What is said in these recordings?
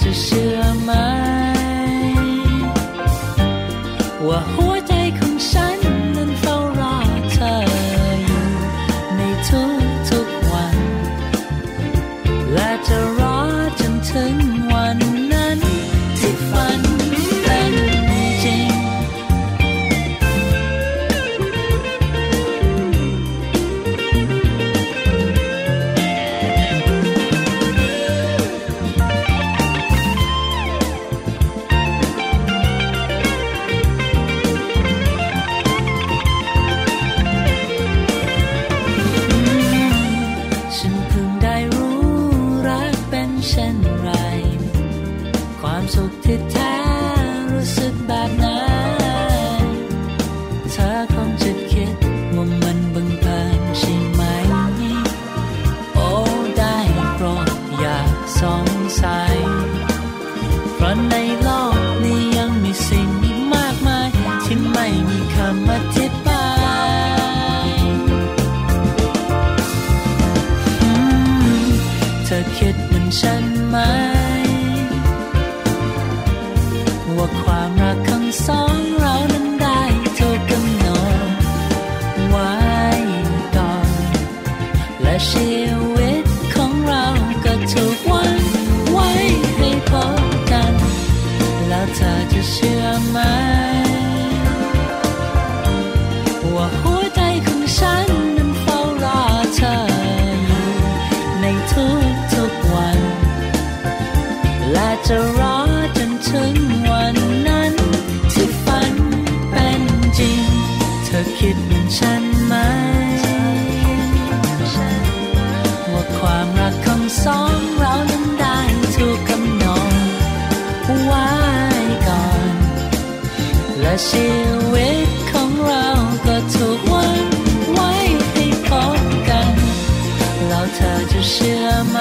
只是浪漫我 และจะรอจนถึงวันนั้น ที่ฝันเป็นจริง เธอคิดเหมือนฉันไหม ว่าความรักของสองเรานั้ได้ถูกกำหนดไว้ก่อน และชีวิตของเราก็ถูกวันไว้ให้คบกัน เราเธอจะเชื่อไหม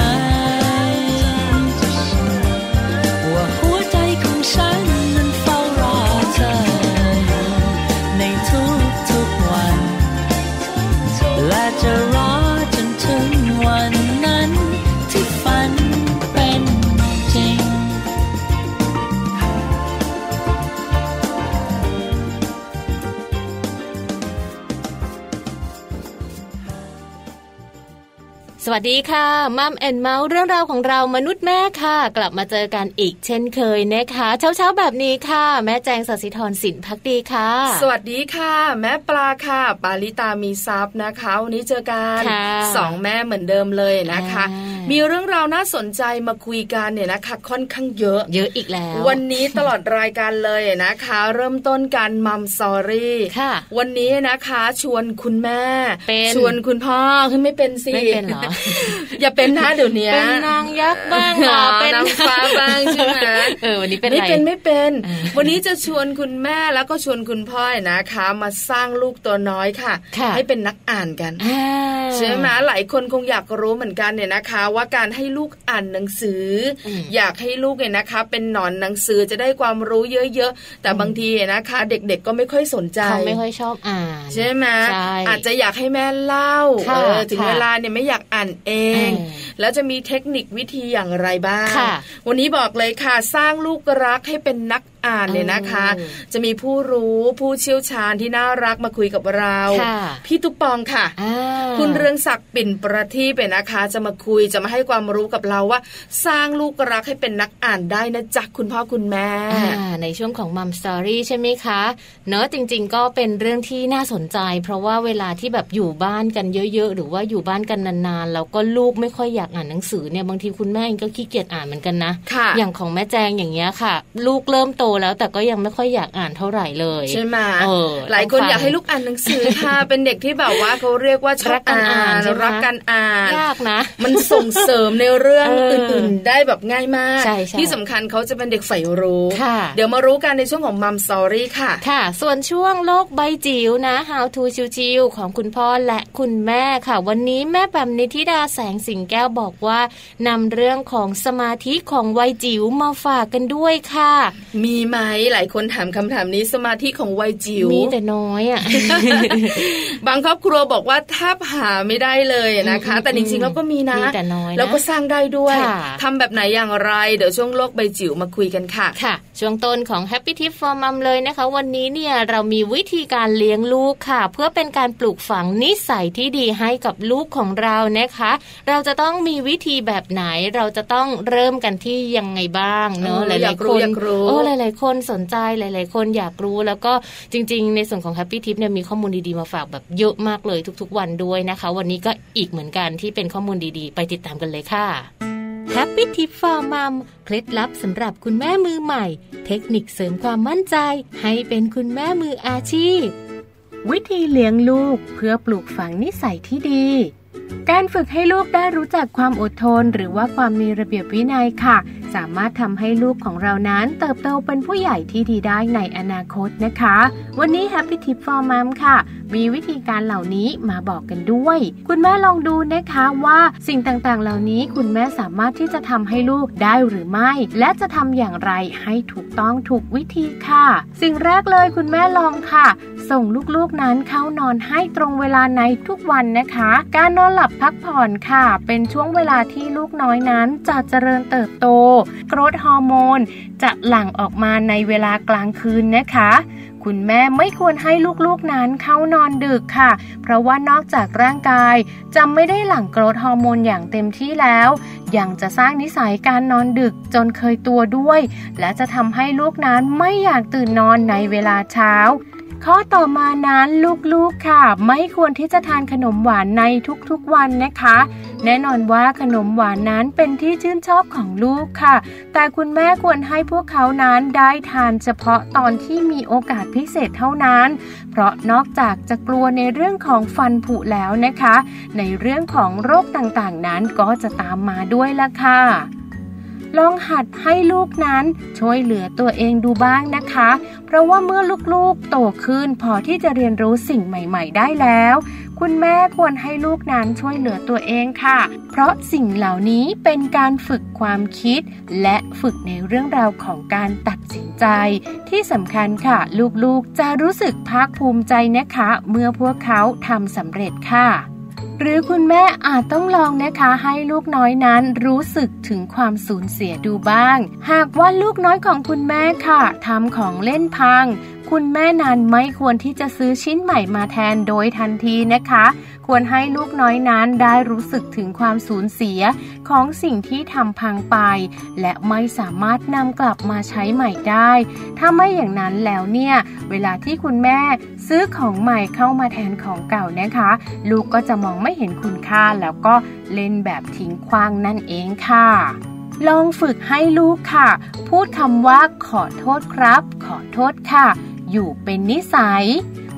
สวัสดีค่ะ Mom and Mouth เรื่องราวของเรามนุษย์แม่ค่ะ กลับมาเจอกันอีกเช่นเคยนะคะ เช้าเช้าแบบนี้ค่ะ แม่แจงสศิธรสินพักดีค่ะ สวัสดีค่ะ แม่ปลาค่ะ ปาลิตามีซับนะคะวันนี้เจอกันสองแม่เหมือนเดิมเลยนะคะ มีเรื่องราวน่าสนใจมาคุยกันเนี่ยนะคะ ค่อนข้างเยอะ เยอะอีกแล้ว วันนี้ตลอดรายการเลยนะคะ เริ่มต้นการ Mom Story ค่ะวันนี้นะคะ ชวนคุณแม่ชวนคุณพ่อคือไม่เป็นสิไม่เป็นเหรออย่าเป็นนะเดี๋ยวนี้เป็นนางยักษ์บ้างเหรอเป็นนางฟ้าบ้างใช่ไหมเออวันนี้เป็นไม่ไรเป็นไม่เป็นเออวันนี้จะชวนคุณแม่แล้วก็ชวนคุณพ่อนะคะ มาสร้างลูกตัวน้อยค่ะค่ะให้เป็นนักอ่านกันอ่าใช่ไหมหลายคนคงอยากรู้เหมือนกันเนี่ยนะคะ ว่าการให้ลูกอ่านหนังสืออมอยากให้ลูกเนี่ยนะคะ เป็นหนอนหนังสือจะได้ความรู้เยอะๆแต่บางทีเนี่ยนะคะ เด็กๆก็ไม่ค่อยสนใจเขาไม่ค่อยชอบอ่าน ใช่ไหมใช่อาจจะอยากให้แม่เล่าค่ะเออถึงค่ะเวลาเนี่ยไม่อยากอ่านเองเออแล้วจะมีเทคนิควิธีอย่างไรบ้างค่ะวันนี้บอกเลยค่ะ สร้างลูกรักให้เป็นนัก อ่านเนี่ยนะคะเออจะมีผู้รู้ผู้เชี่ยวชาญที่น่ารักมาคุยกับเราค่ะพี่ตุ๊กปองค่ะอ่าคุณเรืองศักดิ์ปิ่นประทีปเป็นนะคะ จะมาคุยจะมาให้ความรู้กับเราว่า สร้างลูกรักให้เป็นนักอ่านได้นะจ๊ะคุณพ่อคุณแม่อ่าในช่วงของมัมสตอรี่ใช่ไหมคะเนอะจริง ๆ ก็เป็นเรื่องที่น่าสนใจ เพราะว่าเวลาที่แบบอยู่บ้านกันเยอะๆ หรือว่าอยู่บ้านกันนานๆแล้วก็ลูกไม่ค่อยอยากอ่านหนังสือเนี่ยบางทีคุณแม่เองก็ขี้เกียจอ่านเหมือนกันนะค่ะอย่างของแม่แจงอย่างเงี้ยค่ะ ลูกเริ่มโตแล้วแต่ก็ยังไม่ค่อยอยากอ่านเท่าไหร่เลยใช่ไหมเออหลายคนต้องฟังอยากให้ลูกอ่านหนังสือค่ะ เป็นเด็กที่แบบว่าเขาเรียกว่าชอรับกการอ่าอ่านนใช่ไหมรักการอ่านยากนะ มันส่งเสริมในเรื่องเอออื่นๆได้แบบง่ายมากใช่ใช่ที่สำคัญเขาจะเป็นเด็กใฝ่รู้ค่ะเดี๋ยวมารู้กันในช่วงของมัมสอรี่ค่ะค่ะ ส่วนช่วงโลกใบจิ๋วนะ How to ชิวๆของคุณพ่อและคุณแม่ค่ะ วันนี้แม่แปมนิธิดาแสงสิงแก้วบอกว่านำเรื่องของสมาธิของวัยจิ๋วมาฝากกันด้วยค่ะ มีไหมหลายคนถามคำถามนี้สมาธิของวัยจิ๋วมีแต่น้อยอะบางครอบครัวบอกว่าแทบหาไม่ได้เลยนะคะอืมแต่จริงๆแล้วก็มีนะมีแต่น้อยนะแล้วก็สร้างได้ด้วยค่ะทำแบบไหนอย่างไร เดี๋ยวช่วงโลกใบจิ๋วมาคุยกันค่ะค่ะ ช่วงต้นของ Happy Tip for Mom เลยนะคะ วันนี้เนี่ยเรามีวิธีการเลี้ยงลูกค่ะ เพื่อเป็นการปลูกฝังนิสัยที่ดีให้กับลูกของเรานะคะ เราจะต้องมีวิธีแบบไหนเราจะต้องเริ่มกันที่ยังไงบ้างเนอะเออหอลายากๆรู้คนอยากรู้โอ้หลายๆ คนสนใจหลาย ๆ คนอยากรู้ แล้วก็จริง ๆ ในส่วนของ Happy Tip เนี่ยมีข้อมูลดี ๆ มาฝากแบบเยอะมากเลยทุก ๆ วันด้วยนะคะ วันนี้ก็อีกเหมือนกันที่เป็นข้อมูลดี ๆ ไปติดตามกันเลยค่ะ Happy Tip for Mom เคล็ดลับสำหรับคุณแม่มือใหม่ เทคนิคเสริมความมั่นใจ ให้เป็นคุณแม่มืออาชีพ วิธีเลี้ยงลูกเพื่อปลูกฝังนิสัยที่ดี การฝึกให้ลูกได้รู้จักความอดทน หรือว่าความมีระเบียบวินัยค่ะสามารถทำให้ลูกของเรานั้นเติบโตเป็นผู้ใหญ่ที่ดีได้ในอนาคตนะคะ วันนี้ Happy Tip for Mom ค่ะ มีวิธีการเหล่านี้มาบอกกันด้วย คุณแม่ลองดูนะคะว่าสิ่งต่างๆ เหล่านี้คุณแม่สามารถที่จะทำให้ลูกได้หรือไม่ และจะทำอย่างไรให้ถูกต้องถูกวิธีค่ะ สิ่งแรกเลยคุณแม่ลองค่ะ ส่งลูกๆนั้นเข้านอนให้ตรงเวลาในทุกวันนะคะ การนอนหลับพักผ่อนค่ะ เป็นช่วงเวลาที่ลูกน้อยนั้นจะเจริญเติบโตโกรทฮอร์โมน จะหลั่งออกมาในเวลากลางคืนนะคะ คุณแม่ไม่ควรให้ลูกๆนั้นเข้านอนดึกค่ะ เพราะว่านอกจากร่างกายจะไม่ได้หลั่งโกรทฮอร์โมนอย่างเต็มที่แล้ว ยังจะสร้างนิสัยการนอนดึกจนเคยตัวด้วย และจะทำให้ลูกนั้นไม่อยากตื่นนอนในเวลาเช้า ข้อต่อมานั้นลูกๆค่ะ ไม่ควรที่จะทานขนมหวานในทุกๆวันนะคะ แน่นอนว่าขนมหวานนั้นเป็นที่ชื่นชอบของลูกค่ะ แต่คุณแม่ควรให้พวกเขานั้นได้ทานเฉพาะตอนที่มีโอกาสพิเศษเท่านั้น เพราะนอกจากจะกลัวในเรื่องของฟันผุแล้วนะคะ ในเรื่องของโรคต่างๆนั้นก็จะตามมาด้วยละค่ะ ลองหัดให้ลูกนั้นช่วยเหลือตัวเองดูบ้างนะคะ เพราะว่าเมื่อลูกๆโตขึ้นพอที่จะเรียนรู้สิ่งใหม่ ๆ ได้แล้ว คุณแม่ควรให้ลูกนั้นช่วยเหลือตัวเองค่ะ เพราะสิ่งเหล่านี้เป็นการฝึกความคิด และฝึกในเรื่องราวของการตัดสินใจ ที่สำคัญค่ะ ลูกๆจะรู้สึกภาคภูมิใจนะคะ เมื่อพวกเขาทำสำเร็จค่ะ หรือคุณแม่อาจต้องลองนะคะให้ลูกน้อยนั้นรู้สึกถึงความสูญเสียดูบ้าง หากว่าลูกน้อยของคุณแม่ค่ะทำของเล่นพัง คุณแม่นั้นไม่ควรที่จะซื้อชิ้นใหม่มาแทนโดยทันทีนะคะ ควรให้ลูกน้อยนั้นได้รู้สึกถึงความสูญเสียของสิ่งที่ทำพังไป และไม่สามารถนำกลับมาใช้ใหม่ได้ ถ้าไม่อย่างนั้นแล้วเนี่ย เวลาที่คุณแม่ซื้อของใหม่เข้ามาแทนของเก่านะคะ ลูกก็จะมองไม่เห็นคุณค่าแล้วก็เล่นแบบทิ้งขว้างนั่นเองค่ะลองฝึกให้ลูกค่ะ พูดคำว่าขอโทษครับ ขอโทษค่ะ อยู่เป็นนิสัย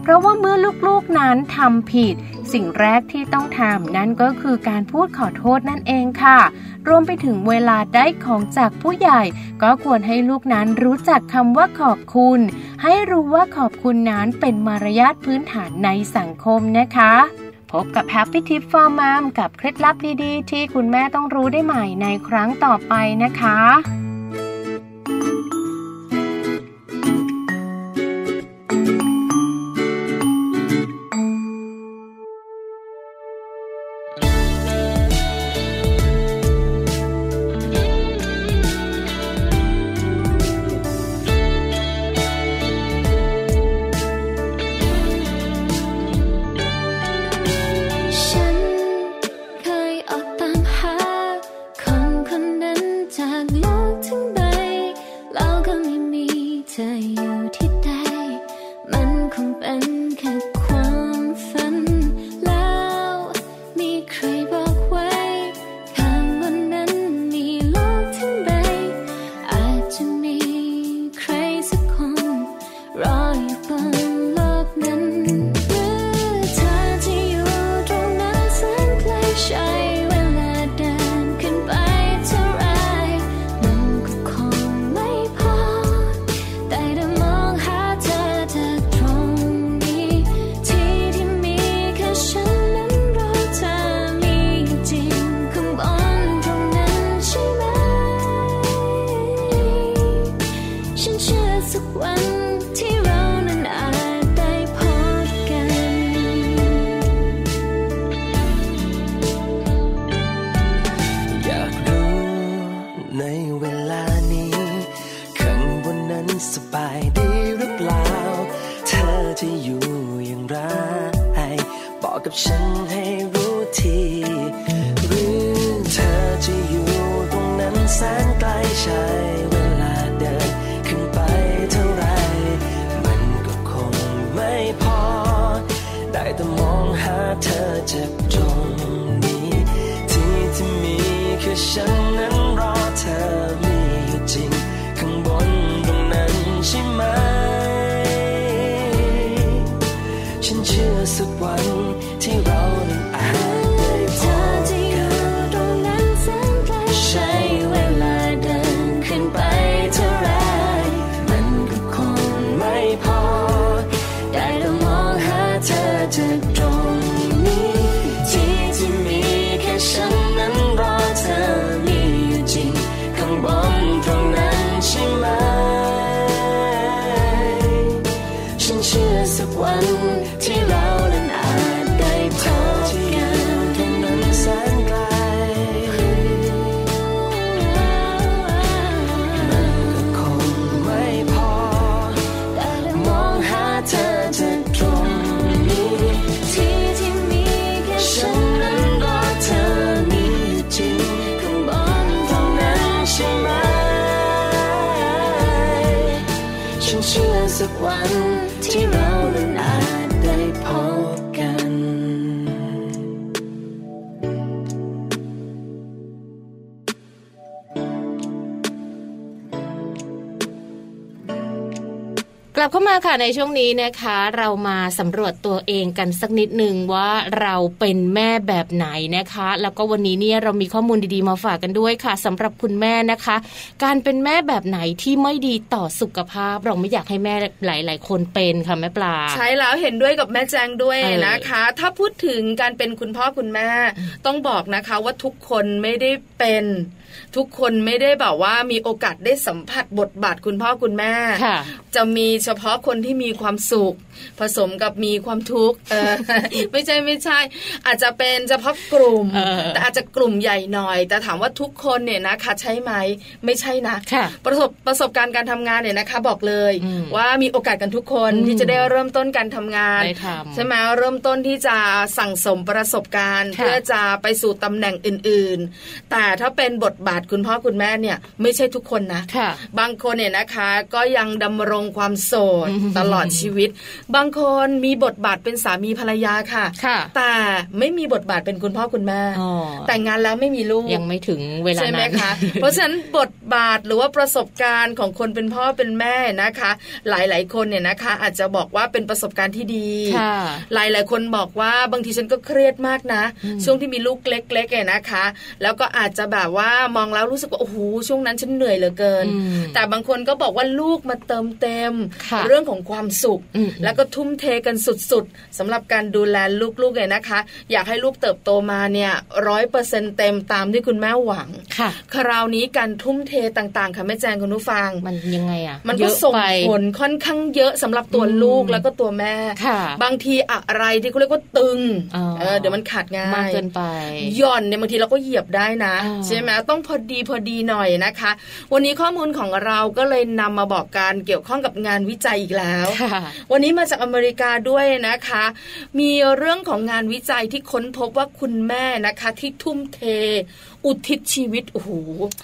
เพราะว่าเมื่อลูกๆนั้นทำผิด สิ่งแรกที่ต้องทำนั่นก็คือการพูดขอโทษนั่นเองค่ะ รวมไปถึงเวลาได้ของจากผู้ใหญ่ ก็ควรให้ลูกนั้นรู้จักคำว่าขอบคุณ ให้รู้ว่าขอบคุณนั้นเป็นมารยาทพื้นฐานในสังคมนะคะพบกับ Happy Tip for Mom กับเคล็ดลับดีๆ ที่คุณแม่ต้องรู้ได้ใหม่ในครั้งต่อไปนะคะ ก บเข้ามาค่ะในช่วงนี้นะคะ เรามาสำรวจตัวเองกันสักนิดหนึ่งว่าเราเป็นแม่แบบไหนนะคะ แล้วก็วันนี้เนี่ยเรามีข้อมูลดีๆมาฝากกันด้วยค่ะสำหรับคุณแม่นะคะ การเป็นแม่แบบไหนที่ไม่ดีต่อสุขภาพ เราไม่อยากให้แม่หลาย ๆ คนเป็นค่ะแม่ปลา ใช่แล้วเห็นด้วยกับแม่แจงด้วยนะคะ ถ้าพูดถึงการเป็นคุณพ่อคุณแม่ ต้องบอกนะคะว่าทุกคนไม่ได้เป็น ทุกคนไม่ได้แบบว่ามีโอกาสได้สัมผัสบทบาทคุณพ่อคุณแม่ จะมีเฉฉพาะคนที่มีความสุข ผสมกับมีความทุกข์เออไม่ใช่ไม่ใช่ อาจจะเป็นเฉพาะกลุ่มเออแต่อาจจะกลุ่มใหญ่หน่อย แต่ถามว่าทุกคนเนี่ยนะคะใช่ไหมไม่ใช่นะค่ะประสบประสบการณ์การทำงานเนี่ยนะคะ บอกเลยอืมว่ามีโอกาสกันทุกคนอืมที่จะได้เริ่มต้นการทำงานได้ทำใช่ไหมเริ่มต้นที่จะสั่งสมประสบการณ์ค่ะเพื่อจะไปสู่ตำแหน่งอื่น ๆ แต่ถ้าเป็นบทบาทคุณพ่อคุณแม่เนี่ยไม่ใช่ทุกคนนะค่ะบางคนเนี่ยนะคะ ก็ยังดำรงความโสดอืมตลอดชีวิต บางคนมีบทบาทเป็นสามีภรรยาค่ะค่ะแต่ไม่มีบทบาทเป็นคุณพ่อคุณแม่อ๋อแต่งงานแล้วไม่มีลูกยังไม่ถึงเวลาใช่ไหมนั้นคะเพราะฉะนั้นบทบาทหรือว่าประสบการณ์ของคนเป็นพ่อเป็นแม่นะคะ หลาย ๆ คนเนี่ยนะคะ อาจจะบอกว่าเป็นประสบการณ์ที่ดีค่ะหลาย ๆ คนบอกว่าบางทีฉันก็เครียดมากนะอืมช่วงที่มีลูกเล็กๆเนี่ยนะคะ แล้วก็อาจจะแบบว่ามองแล้วรู้สึกว่าโอ้โหช่วงนั้นฉันเหนื่อยเหลือเกินอืมแต่บางคนก็บอกว่าลูกมาเติมเต็มค่ะเรื่องของความสุขอืมแล้วก็ทุ่มเทกันสุดๆสำหรับการดูแลลูกๆเนี่ยนะคะ อยากให้ลูกเติบโตมาเนี่ยร้อยเปอร์เซ็นเต็มตามที่คุณแม่หวังค่ะคราวนี้การทุ่มเทต่างๆค่ะแม่แจงคุณผู้ฟังมันยังไงอะมันเยก็อะส่งไปผลค่อนข้างเยอะสำหรับตัวอืมลูกแล้วก็ตัวแม่ค่ะบางทีอะไรที่เขาเรียกว่าตึงอ๋อเออเดี๋ยวมันขาดง่ายมากเกินไปหย่อนเนี่ยบางทีเราก็เหยียบได้นะอ่าใช่ไหมต้องพอดีพอดีหน่อยนะคะ วันนี้ข้อมูลของเราก็เลยนำมาบอกการเกี่ยวข้องกับงานวิจัยอีกแล้วค่ะวันนี้มาจากอเมริกาด้วยนะคะ มีเรื่องของงานวิจัยที่ค้นพบว่าคุณแม่นะคะที่ทุ่มเท อุทิศชีวิตโอ้โห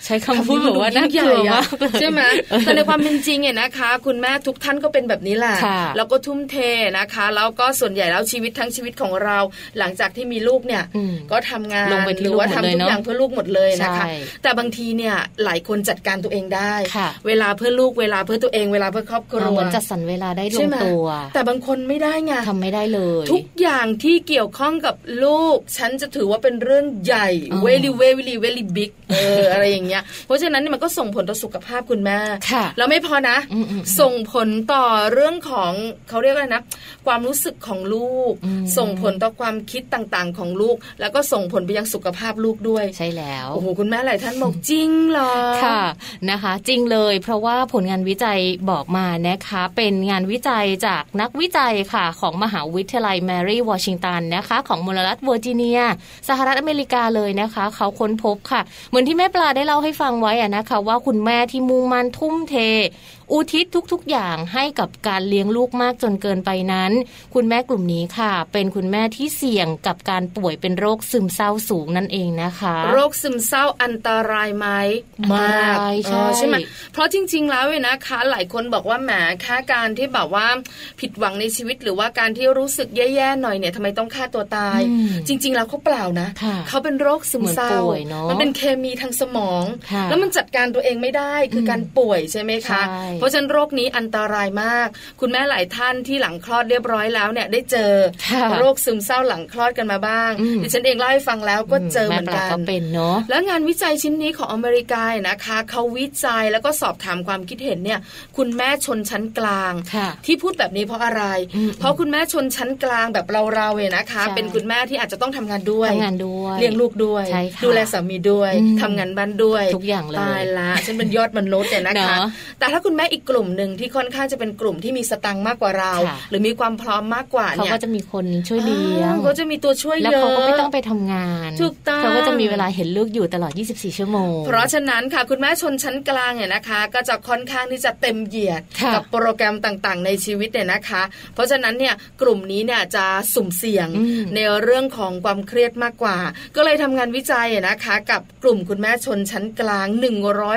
ใช้คำพูดแบบว่าน่ากลัวมากเลยใช่ไหมแต่ในความเป็นจริงเนี่ยนะคะ คุณแม่ทุกท่านก็เป็นแบบนี้แหละค่ะแล้วก็ทุ่มเทนะคะ แล้วก็ส่วนใหญ่แล้วชีวิตทั้งชีวิตของเรา หลังจากที่มีลูกเนี่ยอืมก็ทำงานลงไปที่หรือว่าลูกหมดเลยทำทุกเนอะอย่างเพื่อลูกหมดเลยนะคะใช่แต่บางทีเนี่ยหลายคนจัดการตัวเองได้ค่ะเวลาเพื่อลูกเวลาเพื่อตัวเองเวลาเพื่อครอบครัเอาวเหมือนจัดสรรเวลาได้ลใช่งไหมตัว แต่บางคนไม่ได้ไงทำไม่ได้เลย ทุกอย่างที่เกี่ยวข้องกับลูก ฉันจะถือว่าเป็นเรื่องใหญ่อ๋อ very very very big เอออะไรอย่างเงี้ยเพราะฉะนั้นเนี่ยมันก็ส่งผลต่อสุขภาพคุณแม่ค่ะแล้วไม่พอนะอืมอืมส่งผลต่อเรื่องของเขาเรียกอะไรนะ ความรู้สึกของลูกอืมส่งผลต่อความคิดต่างๆของลูก แล้วก็ส่งผลไปยังสุขภาพลูกด้วยใช่แล้วโอ้โหคุณแม่หลายท่านบอกจริงเหรอค่ะนะคะ จริงเลย เพราะว่าผลงานวิจัยบอกมานะคะ เป็นงานวิจัยจากนักวิจัยค่ะของมหาวิทยาลัยแมรี่วอชิงตันนะคะ ของมลรัฐเวอร์จิเนีย สหรัฐอเมริกาเลยนะคะ เขาค้นพบค่ะ เหมือนที่แม่ปลาได้เล่าให้ฟังไว้อะนะคะ ว่าคุณแม่ที่มุ่งมั่นทุ่มเท อุทิศทุกๆอย่างให้กับการเลี้ยงลูกมากจนเกินไปนั้น คุณแม่กลุ่มนี้ค่ะ เป็นคุณแม่ที่เสี่ยงกับการป่วยเป็นโรคซึมเศร้าสูงนั่นเองนะคะ โรคซึมเศร้าอันตรายไหมอันตรายเอใช่อใช่ไหมเพราะจริง ๆ แล้วเนี่ยนะคะ หลายคนบอกว่าแหมแค่การที่แบบว่าผิดหวังในชีวิตหรือว่าการที่รู้สึกแย่ๆหน่อยเนี่ยทำไมต้องฆ่าตัวตายอืมจริง ๆ แล้วเขาเปล่านะค่ะเขาเป็นโรคซึมเศร้าเหมือนป่วยเนอะมันเป็นเคมีทางสมองค่ะแล้วมันจัดการตัวเองไม่ได้คืออมการป่วยใช่ไหมคะใช่เพราะฉะนั้นโรคนี้อันตรายมาก คุณแม่หลายท่านที่หลังคลอดเรียบร้อยแล้วเนี่ยได้เจอค่ะโรคซึมเศร้าหลังคลอดกันมาบ้างอืมดิฉันเองเล่าให้ฟังแล้วก็เจอเหมือนแปลากันก็เป็นเนาะแล้วงานวิจัยชิ้นนี้ของอเมริกานะคะเขาวิจัยแล้วก็สอบถามความคิดเห็นเนี่ย คุณแม่ชนชั้นกลางค่ะที่พูดแบบนี้เพราะอะไรอืมเพราะคุณแม่ชนชั้นกลางแบบเราๆเนี่ยนะคะใช่เป็นคุณแม่ที่อาจจะต้องทำงานด้วยทำงานด้วยเลี้ยงลูกด้วยใช่ค่ะดูแลสามีด้วยอืมทำงานบ้านด้วยทุกอย่างเลยตายละฉันเป็นยอดมนุษย์เนี่ยนะคะเนอะแต่ถ้าคุณแม่อีกกลุ่มหนึ่งที่ค่อนข้างจะเป็นกลุ่มที่มีสตังค์มากกว่าเราค่ะหรือมีความพร้อมมากกว่าเขาเนี่ยก็จะมีคนช่วยเลี้ยงอ่าเขาจะมีตัวช่วยแล้วเยอะเขาก็ไม่ต้องไปทำงานถูกต้องเขาก็จะมีเวลาเห็นลูกอยู่ตลอด 24 ชั่วโมง เพราะฉะนั้นค่ะคุณแม่ชนชั้นกลางเนี่ยนะคะ ก็จะค่อนข้างที่จะเต็มเหยียดค่ะกับโปรแกรมต่างๆ ในชีวิตเนี่ยนะคะ เพราะฉะนั้นเนี่ยกลุ่มนี้เนี่ยจะสุ่มเสี่ยงอืมในเรื่องของความเครียดมากกว่า ก็เลยทำงานวิจัยนะคะ กับกลุ่มคุณแม่ชนชั้นกลาง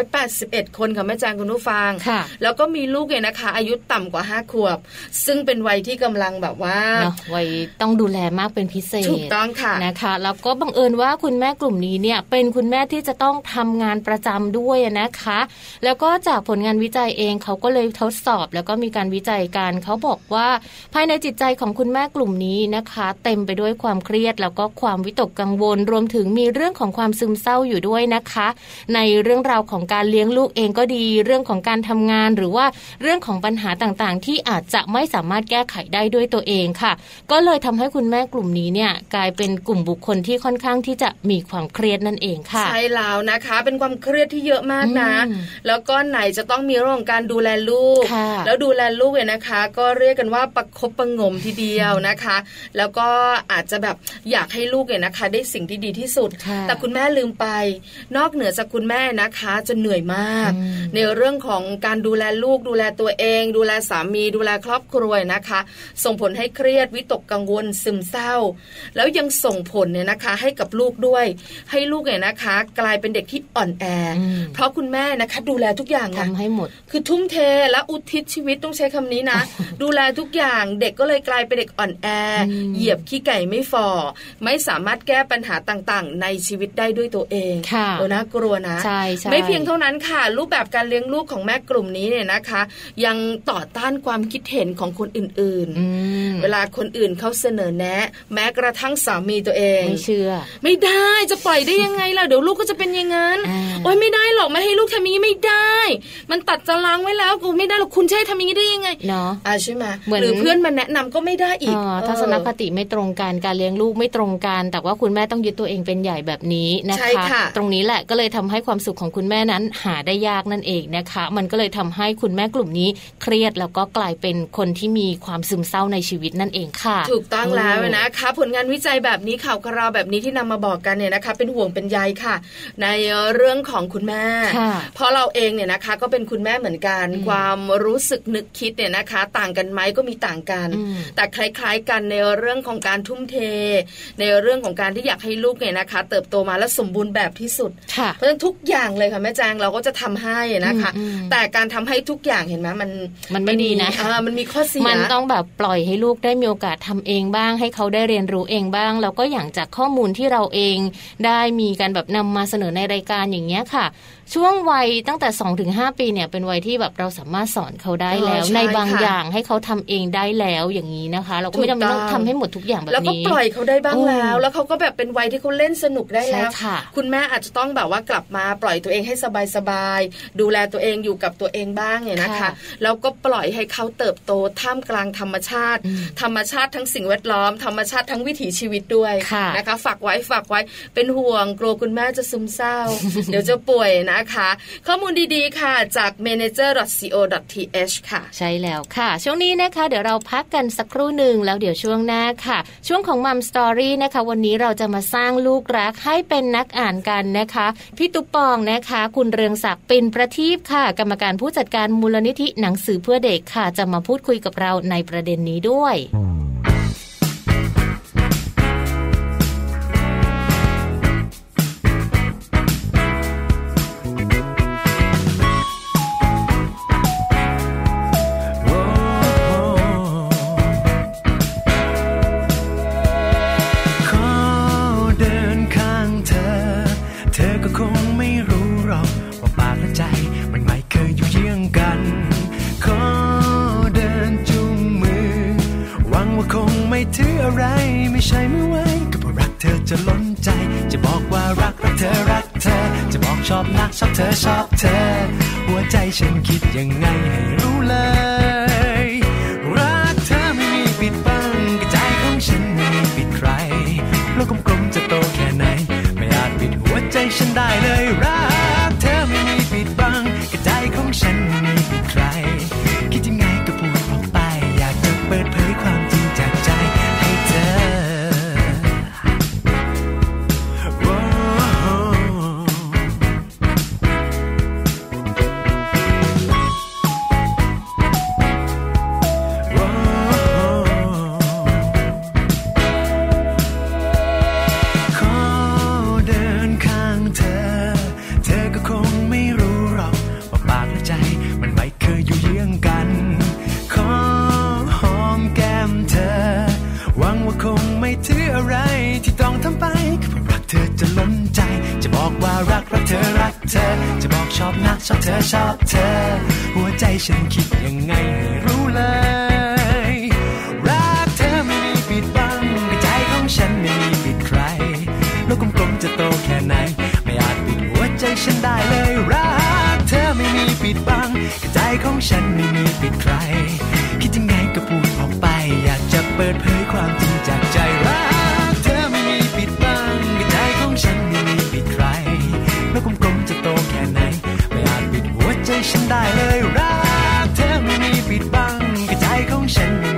181 คนค่ะแม่แจงคุณผู้ฟังค่ะแล้วก็มีลูกเนี่ยนะคะ อายุต่ำกว่า5ขวบ ซึ่งเป็นวัยที่กำลังแบบว่าเนาะวัยต้องดูแลมากเป็นพิเศษถูกต้องค่ะนะคะแล้วก็บังเอิญว่าคุณแม่กลุ่มนี้เนี่ยเป็นคุณแม่ที่จะต้องทำงานประจำด้วยนะคะ แล้วก็จากผลงานวิจัยเองเขาก็เลยทดสอบ แล้วก็มีการวิจัยกันเขาบอกว่าภายในจิตใจของคุณแม่กลุ่มนี้นะคะ เต็มไปด้วยความเครียด แล้วก็ความวิตกกังวล รวมถึงมีเรื่องของความซึมเศร้าอยู่ด้วยนะคะ ในเรื่องราวของการเลี้ยงลูกเองก็ดี เรื่องของการทำงานานหรือว่าเรื่องของปัญหาต่างๆ ที่อาจจะไม่สามารถแก้ไขได้ด้วยตัวเองค่ะ ก็เลยทำให้คุณแม่กลุ่มนี้เนี่ยกลายเป็นกลุ่มบุคคลที่ค่อนข้างที่จะมีความเครียดนั่นเองค่ะใช่แล้วนะคะ เป็นความเครียดที่เยอะมากนะอืมแล้วก็ไหนจะต้องมีเรื่องของการดูแลลูกค่ะแล้วดูแลลูกเนี่ยนะคะ ก็เรียกกันว่าประคบประหงมทีเดียวนะคะ แล้วก็อาจจะแบบอยากให้ลูกเนี่ยนะคะ ได้สิ่งที่ดีที่สุดค่ะแต่คุณแม่ลืมไป นอกเหนือจากคุณแม่นะคะ จะเหนื่อยมากอืมในเรื่องของการดูแลลูกดูแลตัวเอง ดูแลสามีดูแลครอบครัวนะคะ ส่งผลให้เครียดวิตกกังวลซึมเศร้า แล้วยังส่งผลเนี่ยนะคะให้กับลูกด้วย ให้ลูกเนี่ยนะคะ กลายเป็นเด็กที่อ่อนแอออืมเพราะคุณแม่นะคะดูแลทุกอย่างอะทำให้หมด คือทุ่มเทและอุทิศชีวิตต้องใช้คำนี้นะ ดูแลทุกอย่างเด็กก็เลยกลายเป็นเด็กอ่อนแออมเหยียบขี้ไก่ไม่ฟอไม่สามารถแก้ปัญหาต่างๆ ในชีวิตได้ด้วยตัวเองค่ะเออน่ากลัวนะใช่ใช่ไม่เพียงเท่านั้นค่ะ รูปแบบการเลี้ยงลูกของแม่กลุ่มนี้เนี่ยนะคะ ยังต่อต้านความคิดเห็นของคนอื่นอืมๆเวลาคนอื่นเขาเสนอแนะ แม้กระทั่งสามีตัวเองไม่เชื่อ ไม่ได้จะปล่อยได้ยังไงล่ะเดี๋ยวลูกก็จะเป็นอย่างนั้นอ่าโอ๊ยไม่ได้หรอกไม่ให้ลูกทำอย่างนี้ไม่ได้ มันตัดตารางไว้แล้วกูไม่ได้หรอกคุณจะใช่ทำอย่างนี้ได้ยังไงเนาะอ่าใช่ไหมเหมือนหรือเพื่อนมาแนะนำก็ไม่ได้อีกเอ่อเออทัศนคติไม่ตรงกันการเลี้ยงลูกไม่ตรงกันแต่ว่าคุณแม่ต้องยึดตัวเองเป็นใหญ่แบบนี้นะใช่คะค่ะตรงนี้แหละก็เลยทำให้ความสุขของคุณแม่นั้นหาได้ยากนั่นเองนะคะ มันก็เลยทำให้คุณแม่กลุ่มนี้เครียดแล้วก็กลายเป็นคนที่มีความซึมเศร้าในชีวิตนั่นเองค่ะ ถูกต้องแล้วเนะคะผลงานวิจัยแบบนี้ข่าวคราวแบบนี้ที่นำมาบอกกันเนี่ยนะคะเป็นห่วงเป็นใยค่ะ ในเรื่องของคุณแม่ค่ะเพราะเราเองเนี่ยนะคะก็เป็นคุณแม่เหมือนกันอืมความรู้สึกนึกคิดเนี่ยนะคะ ต่างกันไหมก็มีต่างกันอืมแต่คล้าย ๆ กันในเรื่องของการทุ่มเท ในเรื่องของการที่อยากให้ลูกเนี่ยนะคะ เติบโตมาและสมบูรณ์แบบที่สุดค่ะเพราะฉะนั้นทุกอย่างเลยค่ะแม่แจงเราก็จะทำให้นะคะอืมอืมแต่การทำให้ทุกอย่างเห็นไหมมันมันไม่ดีนะอ่ามันมีข้อเสียมันต้องแบบปล่อยให้ลูกได้มีโอกาสทำเองบ้าง ให้เขาได้เรียนรู้เองบ้าง แล้วก็อย่างจากข้อมูลที่เราเองได้มีการแบบนำมาเสนอในรายการอย่างเงี้ยค่ะ ช่วงวัยตั้งแต่2อถึงหปีเนี่ยเป็นวัยที่แบบเราสามารถสอนเขาได้แล้วเออใช่ในบางค่ะอย่างให้เขาทำเองได้แล้วอย่างนี้นะคะ เราก็ไม่จำเป็นต้องถูกต้องทำให้หมดทุกอย่างแบบแล้วก็นี้ปล่อยเขาได้บ้างอืมแล้ว แล้วเขาก็แบบเป็นวัยที่เขาเล่นสนุกได้แล้วใช่ค่ะคุณแม่อาจจะต้องแบบว่ากลับมาปล่อยตัวเองให้สบายๆดูแลตัวเองอยู่กับตัวเองบ้างเนี่ยนะคะค่ะแล้วก็ปล่อยให้เขาเติบโตท่ามกลางธรรมชาติอืมธรรมชาติทั้งสิ่งแวดล้อมธรรมชาติทั้งวิถีชีวิตด้วยค่ะนะคะ ฝากไว้ฝากไว้เป็นห่วงกลัวคุณแม่จะซึมเศร้า เดี๋ยวจะป่วยนะคะ ข้อมูลดีๆค่ะจาก manager.co.th ค่ะ ใช่แล้วค่ะ ช่วงนี้นะคะ เดี๋ยวเราพักกันสักครู่หนึ่งแล้วเดี๋ยวช่วงหน้าค่ะ ช่วงของมัมสตอรี่นะคะ วันนี้เราจะมาสร้างลูกรักให้เป็นนักอ่านกันนะคะ พี่ตุ๊ปปองนะคะ คุณเรืองศักดิ์เป็นประทีปค่ะ กรรมการผู้จัดการมูลนิธิหนังสือเพื่อเด็กค่ะ จะมาพูดคุยกับเราในประเด็นนี้ด้วย ชอบนักชอบเธอชอบเธอ หัวใจฉันคิดยังไงให้รู้เลย รักเธอไม่มีปิดบังกระใจของฉันไม่มีปิดใครโลกกลมๆจะโตแค่ไหน ไม่อาจปิดหัวใจฉันได้เลยรัก ใจ จะบอกว่ารักรักเธอรักเธอ จะบอกชอบนักชอบเธอชอบเธอ หัวใจฉันคิดยังไงให้รู้เลย รักเธอไม่มีปิดบังใจของฉันไม่มีปิดใคร โลกกลมๆจะโตแค่ไหน ไม่อาจปิดหัวใจฉันได้เลยรักเธอไม่มีปิดบังใจของฉันไม่มีปิดใคร คิดยังไงก็พูดออกไป อยากจะเปิดเผยความจริง ฉันได้เลยรักเธอไม่มีปิดบังกระใจของฉัน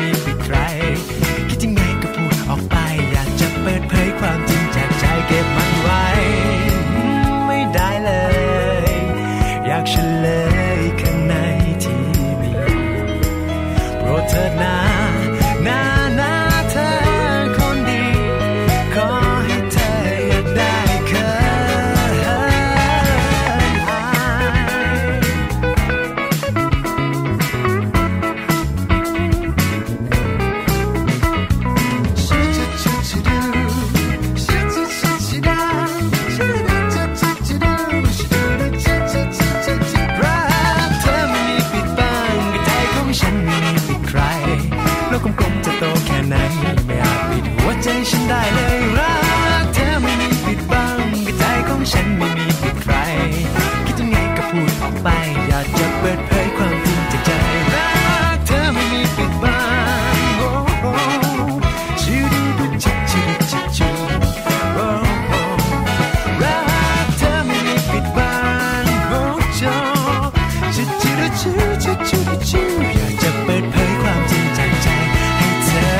จูจูจูชูอยากจะเปิดเผยความจริงจากใจให้เธอ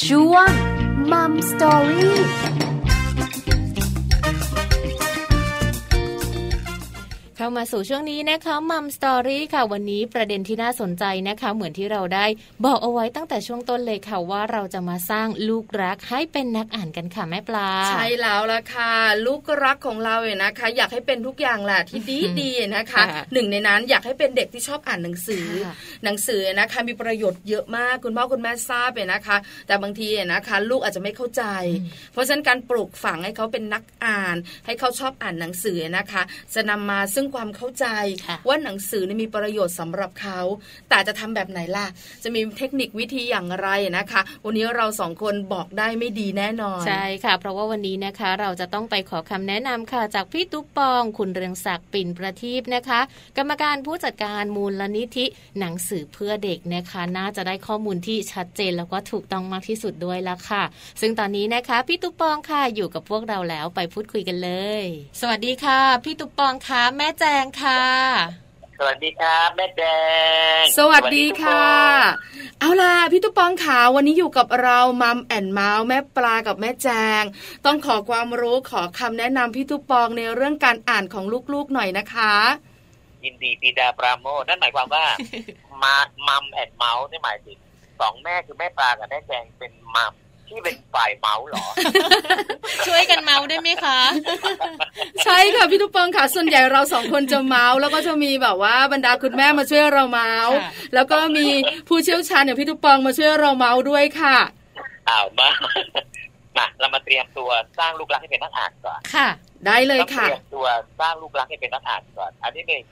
ช่วงมัมสตอรี่ มาสู่ช่วงนี้นะคะมัมสตอรี่ค่ะวันนี้ประเด็นที่น่าสนใจนะคะ เหมือนที่เราได้บอกเอาไว้ตั้งแต่ช่วงต้นเลยค่ะว่าเราจะมาสร้างลูกรักให้เป็นนักอ่านกันค่ะแม่ปลา ใช่แล้วละค่ะ ลูกรักของเราเนี่ยนะคะ อยากให้เป็นทุกอย่างแหละที่ดีดีๆนะคะค่ะหนึ่งในนั้นอยากให้เป็นเด็กที่ชอบอ่านหนังสือค่ะหนังสือนะคะมีประโยชน์เยอะมากคุณพ่อคุณแม่ทราบเลยนะคะ แต่บางทีเนี่ยนะคะ ลูกอาจจะไม่เข้าใจ เพราะฉะนั้นการปลูกฝังให้เขาเป็นนักอ่าน ให้เขาชอบอ่านหนังสือนะคะ จะนำมาซึ่งความเข้าใจค่ะว่าหนังสือเนี่ยมีประโยชน์สำหรับเขา แต่จะทำแบบไหนล่ะ จะมีเทคนิควิธีอย่างไรนะคะ วันนี้เราสองคนบอกได้ไม่ดีแน่นอน ใช่ค่ะ เพราะว่าวันนี้นะคะ เราจะต้องไปขอคำแนะนำค่ะ จากพี่ตุ๊กปอง คุณเรืองศักดิ์ปิ่นประทีปนะคะ กรรมการผู้จัดการมูลนิธิหนังสือเพื่อเด็กนะคะ น่าจะได้ข้อมูลที่ชัดเจนแล้วก็ถูกต้องมากที่สุดด้วยละค่ะ ซึ่งตอนนี้นะคะพี่ตุ๊กปองค่ะอยู่กับพวกเราแล้วไปพูดคุยกันเลย สวัสดีค่ะ พี่ตุ๊กปองคะแม่แจงค่ะ สวัสดีครับแม่แดง สวัสดีค่ะทุกนเอาล่ะพี่ตุ๊กปองขาวันนี้อยู่กับเรา Mom and Mouth แม่ปลากับแม่แจง ต้องขอความรู้ขอคำแนะนำพี่ตุ๊กปองในเรื่องการอ่านของลูกๆหน่อยนะคะยินดีตีดาปราโมทนั่นหมายความว่ามา Mom and Mouth นี่หมายถึงสองแม่คือแม่ปลากับแม่แจงเป็น mom ที่เป็นฝ่ายเมาส์เหรอ ช่วยกันเมาได้ไหมคะ ใช่ค่ะพี่ตุ๊กปองค่ะ ส่วนใหญ่เราสองคนจะเมาส์แล้วก็จะมีแบบว่าบรรดาคุณแม่มาช่วยเราเมาส์ค่ะแล้วก็มีผู้เชี่ยวชาญอย่างพี่ตุ๊กปองมาช่วยเราเมาส์ด้วยค่ะอ้าวมามาเรามาเตรียมตัวสร้างลูกรักให้เป็นนักอ่านก่อนค่ะ ได้เลยต้องค่ะเตรียมตัวสร้างลูกรักให้เป็นนักอ่านก่อน อันที่หนึ่ง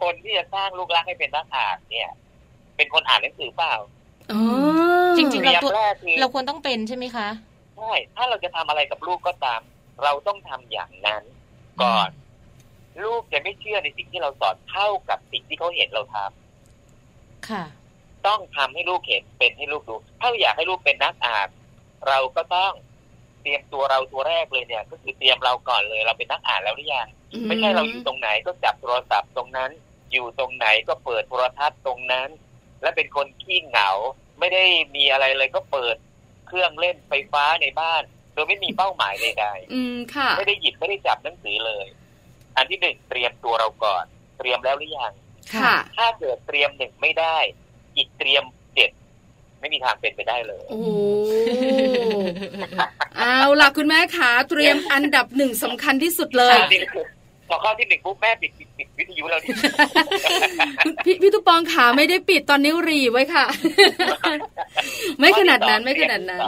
คนที่จะสร้างลูกรักให้เป็นนักอ่านเนี่ย เป็นคนอ่านหนังสือเปล่าอ๋อ จริงเตรียมตัวแรกคือเราควรต้องเป็นใช่ไหมคะใช่ถ้าเราจะทำอะไรกับลูกก็ตาม เราต้องทำอย่างนั้นก่อน ลูกจะไม่เชื่อในสิ่งที่เราสอนเท่ากับสิ่งที่เขาเห็นเราทำค่ะ ต้องทำให้ลูกเห็นเป็นให้ลูกดู ถ้าอยากให้ลูกเป็นนักอ่านเราก็ต้องเตรียมตัวเราตัวแรกเลยเนี่ย ก็คือเตรียมเราก่อนเลย เราเป็นนักอ่านแล้วหรือยังไม่ใช่เราอยู่ตรงไหนก็จับโทรศัพท์ตรงนั้น อยู่ตรงไหนก็เปิดโทรทัศน์ตรงนั้น และเป็นคนขี้เหงา ไม่ได้มีอะไรเลยก็เปิดเครื่องเล่นไฟฟ้าในบ้าน โดยไม่มีเป้าหมายใดอืมค่ะๆไม่ได้หยิบไม่ได้จับหนังสือเลย อันที่หนึ่งเตรียมตัวเราก่อน เตรียมแล้วหรือยังค่ะถ้าเกิดเตรียมหนึ่งไม่ได้ อีกเตรียมเจ็ดไม่มีทางเป็นไปได้เลย โอ้โหเอาล่ะคุณแม่ขาเตรียมอันดับหนึ่งสำคัญที่สุดเลยอันนี้คือ พอข้อที่หนึ่งปุ๊บแม่ปิดปิดปิดวิทยุแล้วนี่พี่พี่ตุ๊กปองขาไม่ได้ปิดตอนนิ้วหรีไว้ค่ะ ไม่ขนาดนั้นไม่ขนาดนั้น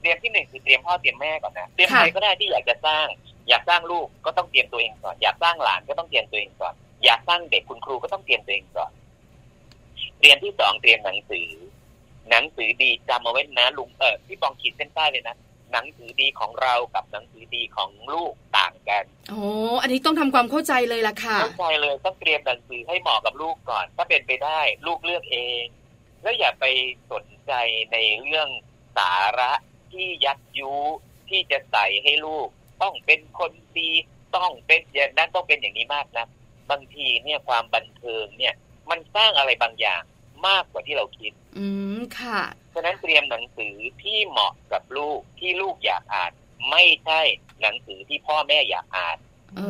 เตรียมที่หนึ่งคือเตรียมพ่อเตรียมแม่ก่อนนะเตรียมค่ะใครก็ได้ที่อยากจะสร้าง อยากสร้างลูกก็ต้องเตรียมตัวเองก่อน อยากสร้างหลานก็ต้องเตรียมตัวเองก่อน อยากสร้างเด็กคุณครูก็ต้องเตรียมตัวเองก่อนเตรียมที่สองเตรียมหนังสือ หนังสือดีจำเอาไว้นะลุงเออพี่ปองขีดเส้นใต้เลยนะ หนังสือดีของเรากับหนังสือดีของลูกต่างกันโอ้อันนี้ต้องทำความเข้าใจเลยล่ะค่ะเข้าใจเลยต้องเตรียมหนังสือให้เหมาะกับลูกก่อน ถ้าเป็นไปได้ลูกเลือกเอง แล้วอย่าไปสนใจในเรื่องสาระที่ยัดยุที่จะใส่ให้ลูก ต้องเป็นคนดีต้องเป็นอย่างนั้นต้องเป็นอย่างนี้มากนะบางทีเนี่ยความบันเทิงเนี่ย มันสร้างอะไรบางอย่างมากกว่าที่เราคิด อืมค่ะฉะนั้นเตรียมหนังสือที่เหมาะกับลูกที่ลูกอยากอ่าน ไม่ใช่หนังสือที่พ่อแม่อยากอ่านเอ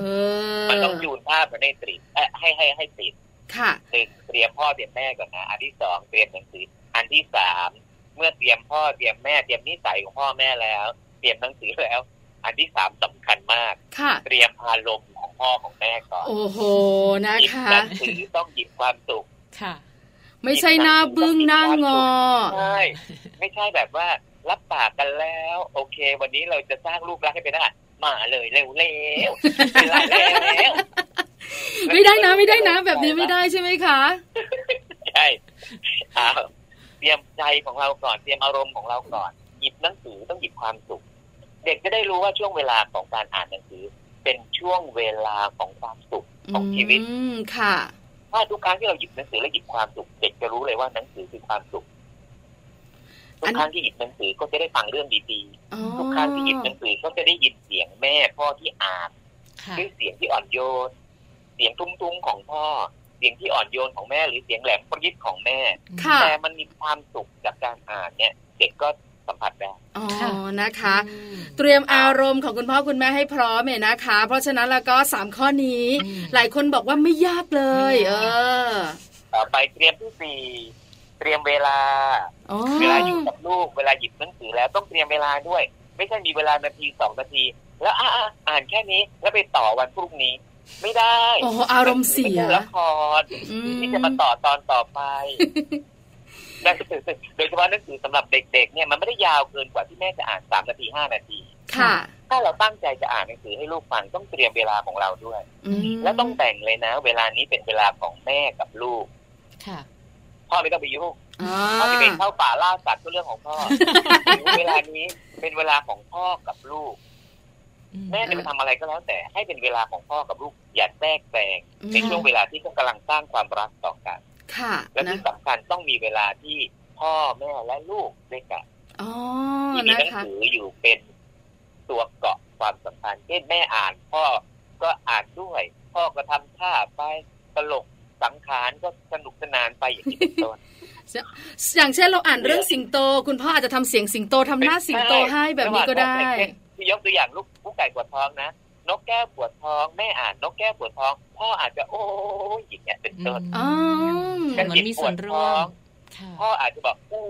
อมันต้องจูนภาพมันให้ติดเอ่อให้ให้ให้ติดค่ะหนึ่งเตรียมพ่อเตรียมแม่ก่อนนะอันที่สองเตรียมหนังสือ อันที่สามเมื่อเตรียมพ่อเตรียมแม่เตรียมนิสัยของพ่อแม่แล้ว เตรียมหนังสือแล้ว อันที่สามสำคัญมากค่ะเตรียมอารมณ์ของพ่อของแม่ก่อนโอ้โหนะหยิบคะหนังสือต้องหยิบความสุขค่ะ ไม่ใช่หน้าบึ้งหน้างอใช่ไม่ใช่แบบว่ารับปากกันแล้ว โอเค วันนี้เราจะสร้างลูกรักให้เป็นได้มาเลยเร็วเร็วเวลาแล้วไม่ได้นะไม่ได้นะ แบบนี้ไม่ได้ใช่ไหมคะใช่อ้าวเตรียมใจของเราก่อนเตรียมอารมณ์ของเราก่อน หยิบหนังสือต้องหยิบความสุข เด็กจะได้รู้ว่าช่วงเวลาของการอ่านหนังสือ เป็นช่วงเวลาของความสุขของชีวิตอืมค่ะ ถ้าทุกครั้งที่เราหยิบหนังสือแล้วหยิบความสุขเด็กจะรู้เลยว่าหนังสือคือความสุขทุอักนครั้งที่หยิบหนังสือก็จะได้ฟังเรื่องดีอ๋อๆทุกครั้งที่หยิบหนังสือก็จะได้ยินเสียงแม่พ่อที่อ่านค่ะด้วยเสียงที่อ่อนโยน เสียงทุ้มๆของพ่อ เสียงที่อ่อนโยนของแม่หรือเสียงแหลมปริ๊ดของแม่ค่ะแต่มันมีความสุขจากการอ่านเนี่ย เด็กก็ สัมผัสได้อ๋อค่ะนะคะอืมเตรียมอารมณ์ของคุณพ่อคุณแม่ให้พร้อมเนี่ยนะคะ เพราะฉะนั้นแล้วก็สามข้อนี้อืมหลายคนบอกว่าไม่ยากเลยไม่เอยากอต่อไปเตรียมที่สี่เตรียมเวลาอ๋อเวลาอยู่กับลูกเวลาหยิบหนังสือแล้วต้องเตรียมเวลาด้วย ไม่ใช่มีเวลานาทีสองนาที แล้วอะอะอ่านแค่นี้แล้วไปต่อวันพรุ่งนี้ ไม่ได้โอ้อารมณ์เสียไม่ใช่ละครอืมที่จะมาต่อตอนต่อไปหนังสือ โดยเฉพาะหนังสือสำหรับเด็กๆ เนี่ยมันไม่ได้ยาวเกินกว่าที่แม่จะอ่านสามนาทีห้านาที ค่ะ ถ้าเราตั้งใจจะอ่านหนังสือให้ลูกฟังต้องเตรียมเวลาของเราด้วยอืมแล้วต้องแบ่งเลยนะ เวลานี้เป็นเวลาของแม่กับลูก ค่ะพ่อไม่ต้องไปยุ่งอ่าพ่อจะไปเข้าป่าล่าสัตว์ก็เรื่องของพ่อหรือเวลานี้เป็นเวลาของพ่อกับลูก แม่จะไปทำอะไรก็แล้วแต่ให้เป็นเวลาของพ่อกับลูกอย่าแทรกแซงในช่วงเวลาที่เขากำลังสร้างความรักต่อกัน ค่ะและนะที่สำคัญต้องมีเวลาที่พ่อแม่และลูกด้วยกันอ๋อที่มีนะหนังคะสืออยู่เป็นตัวเกาะความสัมพันธ์เช่นแม่อ่านพ่อก็อ่านด้วย พ่อก็ทำท่าไปตลกสังขารก็สนุกสนานไปอย่างนี้เป็นต้นอย่างเช่นเราอ่านเรื่องสิงโต คุณพ่ออาจจะทำเสียงสิงโตทำหน้าสิงโตให้แบบนี้ก็ได้ที่ยกตัวอย่างลูกผู้ไก่ปวดท้องนะ นกแก้วปวดท้องแม่อ่านนกแก้วปวดท้อง พ่ออาจจะโอ้ยอย่างเงี้ยเป็นต้นอ๋อเหมือนมีส่วนร่วมค่ะพ่ออาจจะบอกโอ้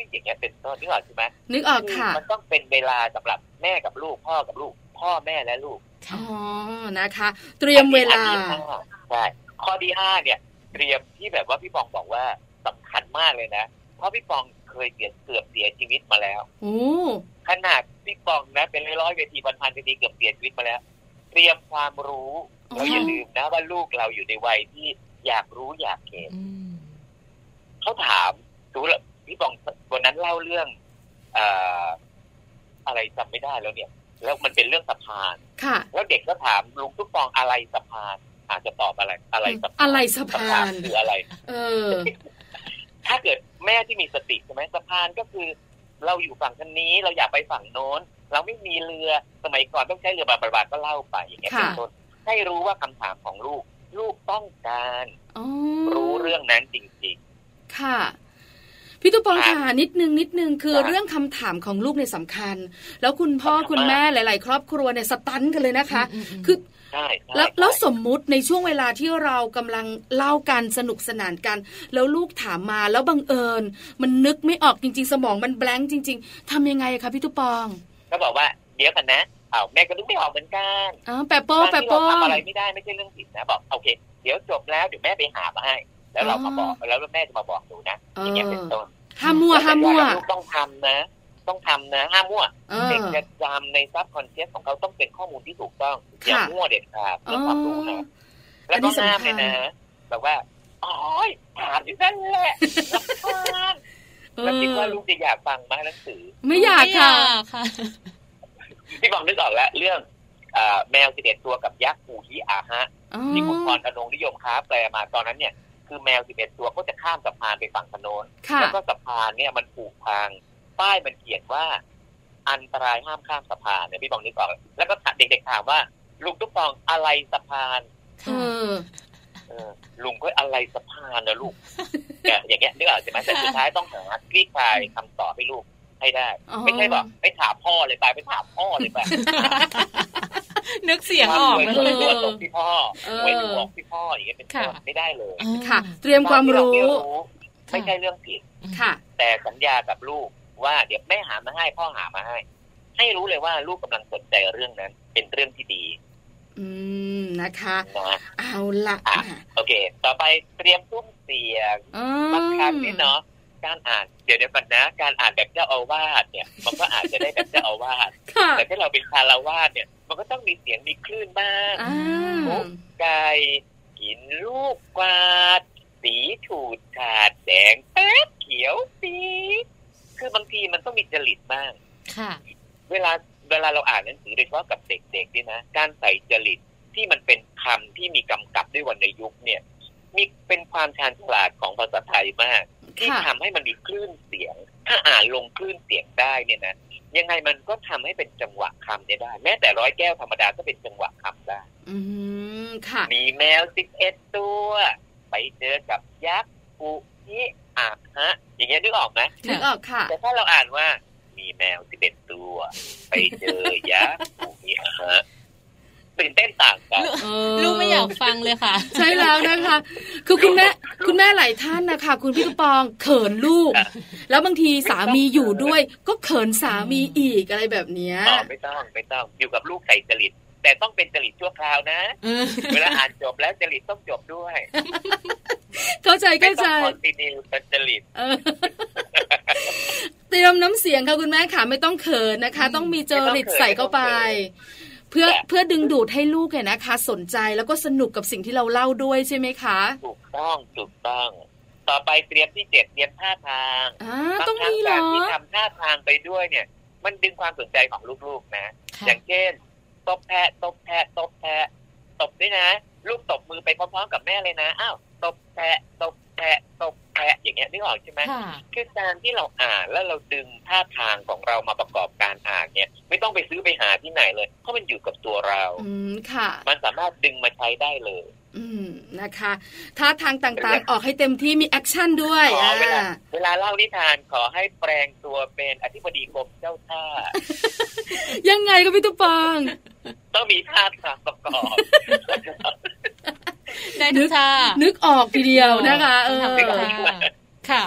ยอย่างเงี้ยเป็นต้นนี่หรอกใช่ไหมนึกออกค่ะ มันต้องเป็นเวลาสำหรับแม่กับลูกพ่อกับลูก พ่อแม่และลูกอ๋อนะคะ เตรียมเวลาอันที่ห้ใช่ข้อที่ห้าเนี่ย เตรียมที่แบบว่าพี่ปองบอกว่าสำคัญมากเลยนะเพราะพี่ปองเคยเสียเกือบเสียชีวิตมาแล้วโอ้ขนาดพี่ปองนะเป็นร้อยๆเวทีพันๆเวทีเกือบเสียชีวิตมาแล้ว เตรียมความรู้เราอย่าลืมนะว่าลูกเราอยู่ในวัยที่อยากรู้อยากเห็นอืมเขาถามดูแล้วพี่ปองวันนั้นเล่าเรื่องเอ่ออะไรจำไม่ได้แล้วเนี่ย แล้วมันเป็นเรื่องสะพานค่ะแล้วเด็กก็ถามลุงทุกปองอะไรสะพาน อาจจะตอบอะไร อะไรสะพานอะไรสะพานสะพานคืออะไร เออ ถ้าเกิดแม่ที่มีสติใช่ไหมสะพานก็คือ เราอยู่ฝั่งทางนี้เราอยากไปฝั่งโน้น เราไม่มีเรือสมัยก่อนต้องใช้เรือบาบาก็เล่าไปอย่างเงี้ยค่ะเป็นต้นให้รู้ว่าคำถามของลูก ลูกต้องการอ๋อรู้เรื่องนั้นจริงค่ะพี่ตุ๊กปองครับค่ะนิดนึงนิดนึงคือครับเรื่องคำถามของลูกเนี่ยสำคัญ แล้วคุณพ่อสำคัญคุณแม่มากหลาย ๆ ครอบครัวเนี่ยสตันกันเลยนะคะอืมอืมคือๆใช่ใช่แล้วแล้วใช่สมมุติในช่วงเวลาที่เรากำลังเล่ากันสนุกสนานกัน แล้วลูกถามมาแล้วบังเอิญ มันนึกไม่ออกจริง ๆ สมองมันแบงค์จริง ๆทำยังไงคะพี่ตุ๊กปอง ก็บอกว่าเดี๋ยวกันนะอ้าวแม่ก็นึกไม่ออกเหมือนกันอ๋อแปะโป้การแปะที่โป้เราทำอะไรไม่ได้ไม่ใช่เรื่องผิดนะบอกโอเค เดี๋ยวจบแล้วเดี๋ยวแม่ไปหามาให้ แล้วเรามาบอกแล้วแม่จะมาบอกหนูนะเออย่างเงี้ยเป็นอต้นห้ามมั่วห้ามมั่วลูกต้องทำนะ ต้องทำนะห้ามมั่วเอเด็กอจะจำในซับคอนเชียสของเขาต้องเป็นข้อมูลที่ถูกต้องค่ะอย่ามั่วเด็ดขาดเรื่องความรู้นะแล้วก็ห้ามเลยนะแบบว่าอ๋อยถามอยู่นั่นแหละรำคาญเอ แล้วคิดว่าอลูกจะอยากฟังไหมหนังสือ ไม่อยากค่ะค่ะพี่บอกนึกออกแล้วเรื่องเอ่อแมวสิบเอ็ดตัวกับยักษ์ปูฮิอาฮะอ๋อที่คุณพรอนงนิยมค้าแปลมาตอนนั้นเนี่ยคือแมวสิบเอ็ดตัวก็จะข้ามสะพานไปฝั่งถนนค่ะแล้วก็สะพานเนี่ยมันผูกพังป้ายมันเขียนว่า อันตรายห้ามข้ามสะพานเนี่ยพี่บองนึกออกแล้วก็เด็กๆถามว่าลุงตุ๊กปองอะไรสะพานเออเออ ลุงก็อะไรสะพานนะลูกเนี่ยอย่างเงี้ยนึกออกใช่ไหมแต่สุดท้ายต้องหาคลี่คลายคำตอบให้ลูกให้ได้อ๋อไม่ใช่บอกไปถามพ่อเลยไปไปถามพ่อเลยไปนึกเสียงออกเลเลยยตัวตกที่พ่อเออไว้หลวงที่พ่ออย่างเงี้ยเป็นต้นค่ะไม่ได้เลยค่ะ เตรียมความรู้ตอนที่เาไม่ไม่ใช่เรื่องผิดค่ะ แต่สัญญากับลูกว่าเดี๋ยวแม่หามาให้พ่อหามาให้ ให้รู้เลยว่าลูกกำลังสนใจเรื่องนั้น เป็นเรื่องที่ดี อืมนะคะนะเอาละอะอะโอเค ต่อไปเตรียมซุ้มเสียงอืมบางครั้งนี่เนาะการอ่านเดี๋ยวเดี๋ยวก่อนนะ การอ่านแบบเจ้าอาวาสเนี่ย มันก็อาจจะได้แบบเจ้าอาวาสค่ะแต่ถ้าเราเป็นคารวาสเนี่ย มันก็ต้องมีเสียงมีคลื่นบ้างอ่าไก่กินลูกกวาด สีฉูดฉาดแดงแป๊ดเขียวสีคือบางทีมันต้องมีจริตบ้างค่ะ เวลา เวลาเราอ่านหนังสือโดยเฉพาะกับเด็กๆนี่นะ การใส่จริตที่มันเป็นคำที่มีกำกับด้วยวรรณยุกต์เนี่ย มีเป็นความชาญฉลาดของภาษาไทยมาก ที่ค่ะทำให้มันมีคลื่นเสียง ถ้าอ่านลงคลื่นเสียงได้เนี่ยนะยังไงมันก็ทำให้เป็นจังหวะคำเนี่ยได้ แม้แต่ร้อยแก้วธรรมดาก็เป็นจังหวะคำได้ อืมค่ะ มีแมวสิบเอ็ดตัว ไปเจอกับยักษ์ปุฮิอาฮะอย่างเงี้ยนึกออกไหมนึกออกค่ะ แต่ถ้าเราอ่านว่า มีแมวสิบเอ็ดตัว ไปเจอยักษ์ปุฮิอาฮะตื่นเต้นต่างกันเออลูกไม่อยากฟังเลยค่ะ ใช่แล้วนะคะ คือคุณแม่คุณแม่หลายท่านนะคะ คุณพี่กระปองเขินลูกค่ะแล้วบางทีสามีอยู่ด้วย ก็เขินสามีอีกอะไรแบบเนี้ยอ๋อไม่ต้องไม่ต้องอยู่กับลูกใส่จริตแต่ต้องเป็นจริตชั่วคราวนะ เวลาอ่านจบแล้วจริตต้องจบด้วย เข้าใจไม่เข้าต้ใจองคอนติเนียเป็นจริต เออเตรียมน้ำเสียงค่ะคุณแม่ค่ะไม่ต้องเขินนะคะ ต้องมีจริตใส่เข้าไป เพื่อเพื่อดึงดูดให้ลูกเนี่ยนะคะ สนใจแล้วก็สนุกกับสิ่งที่เราเล่าด้วยใช่ไหมคะถูกต้องถูกต้องต่อไปเตรียมที่เจ็ดเตรียมท่าทางอ่าบางต้องครั้งมีเหรการอที่ทำท่าทางไปด้วยเนี่ย มันดึงความสนใจของลูกๆนะ อย่างเช่นตบแพะตบแพะตบแพะตบด้วยนะ ลูกตบมือไปพร้อมๆกับแม่เลยนะอ้าวตบแพะตบ แพะตบแพะอย่างเงี้ยนึกออกใช่ไหมค่ะคือการที่เราอ่านแล้วเราดึงท่าทางของเรามาประกอบการอ่านเนี่ย ไม่ต้องไปซื้อไปหาที่ไหนเลย เพราะมันอยู่กับตัวเราอืมค่ะ มันสามารถดึงมาใช้ได้เลย อืมนะคะท่าทางต่างๆออกให้เต็มที่มี action ด้วยขอเวลาอ่าเวลาเล่านิทานขอให้แปลงตัวเป็นอธิบดีกรมเจ้าท่า ยังไงก็พี่ตุ๊กปอง ต้องมีท่าทางประกอบ ได้ทุกท่านึกออกทีเดียวนะคะ เออทำค่ะค่ะ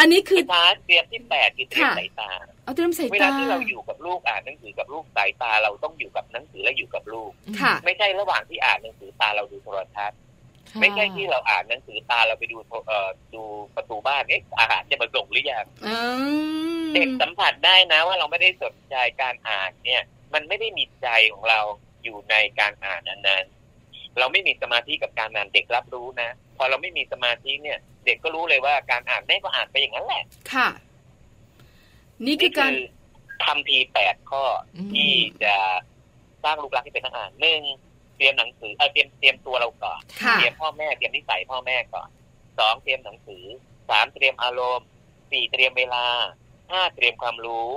อันนี้คือท้าเตรียมที่แปดคือเตรียมค่ะสายตาเอาเตรียมสายเวลาตาที่เราอยู่กับลูกอ่านหนังสือกับลูกสายตาเราต้องอยู่กับหนังสือและอยู่กับลูกค่ะ ไม่ใช่ระหว่างที่อ่านหนังสือตาเราดูโทรทัศน์ไม่ใช่ที่เราอ่านหนังสือตาเราไปดูโทรเอ่อดูประตูบ้านเอ๊ะอาหารจะมาส่งหรือยังอืมเด็กสัมผัสได้นะว่าเราไม่ได้สนใจการอ่านเนี่ย มันไม่ได้มีใจของเราอยู่ในการอ่านอันนั้น เราไม่มีสมาธิกับการอ่านเด็กรับรู้นะ พอเราไม่มีสมาธิเนี่ย เด็กก็รู้เลยว่าการอ่านแม่ก็อ่านไปอย่างนั้นแหละ ค่ะ นี่คือการทำทีแปดข้ออมที่จะสร้างลูกรักให้เป็นนักอ่านหนึ่งเตรียมหนังสือเออเตรียมเตรียมตัวเราก่อนค่ะเตรียมพ่อแม่เตรียมนิสัยพ่อแม่ก่อนสองเตรียมหนังสือสามเตรียมอารมณ์สี่เตรียมเวลาห้าเตรียมความรู้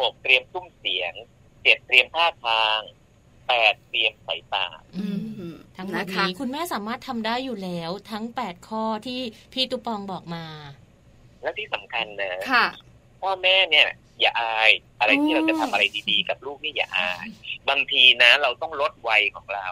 หกเตรียมซุ้มเสียงเจ็ดเตรียมท่าทางแปดเตรียมสายตาอืม ทั้งหมดนะคะนี้คุณแม่สามารถทำได้อยู่แล้ว ทั้ง 8 ข้อที่พี่ตุปองบอกมา และที่สำคัญนะค่ะพ่อแม่เนี่ย อย่าอาย อะไรที่เราจะทำอะไรดีๆ กับลูกนี่อย่าอาย บางทีนะ เราต้องลดวัยของเรา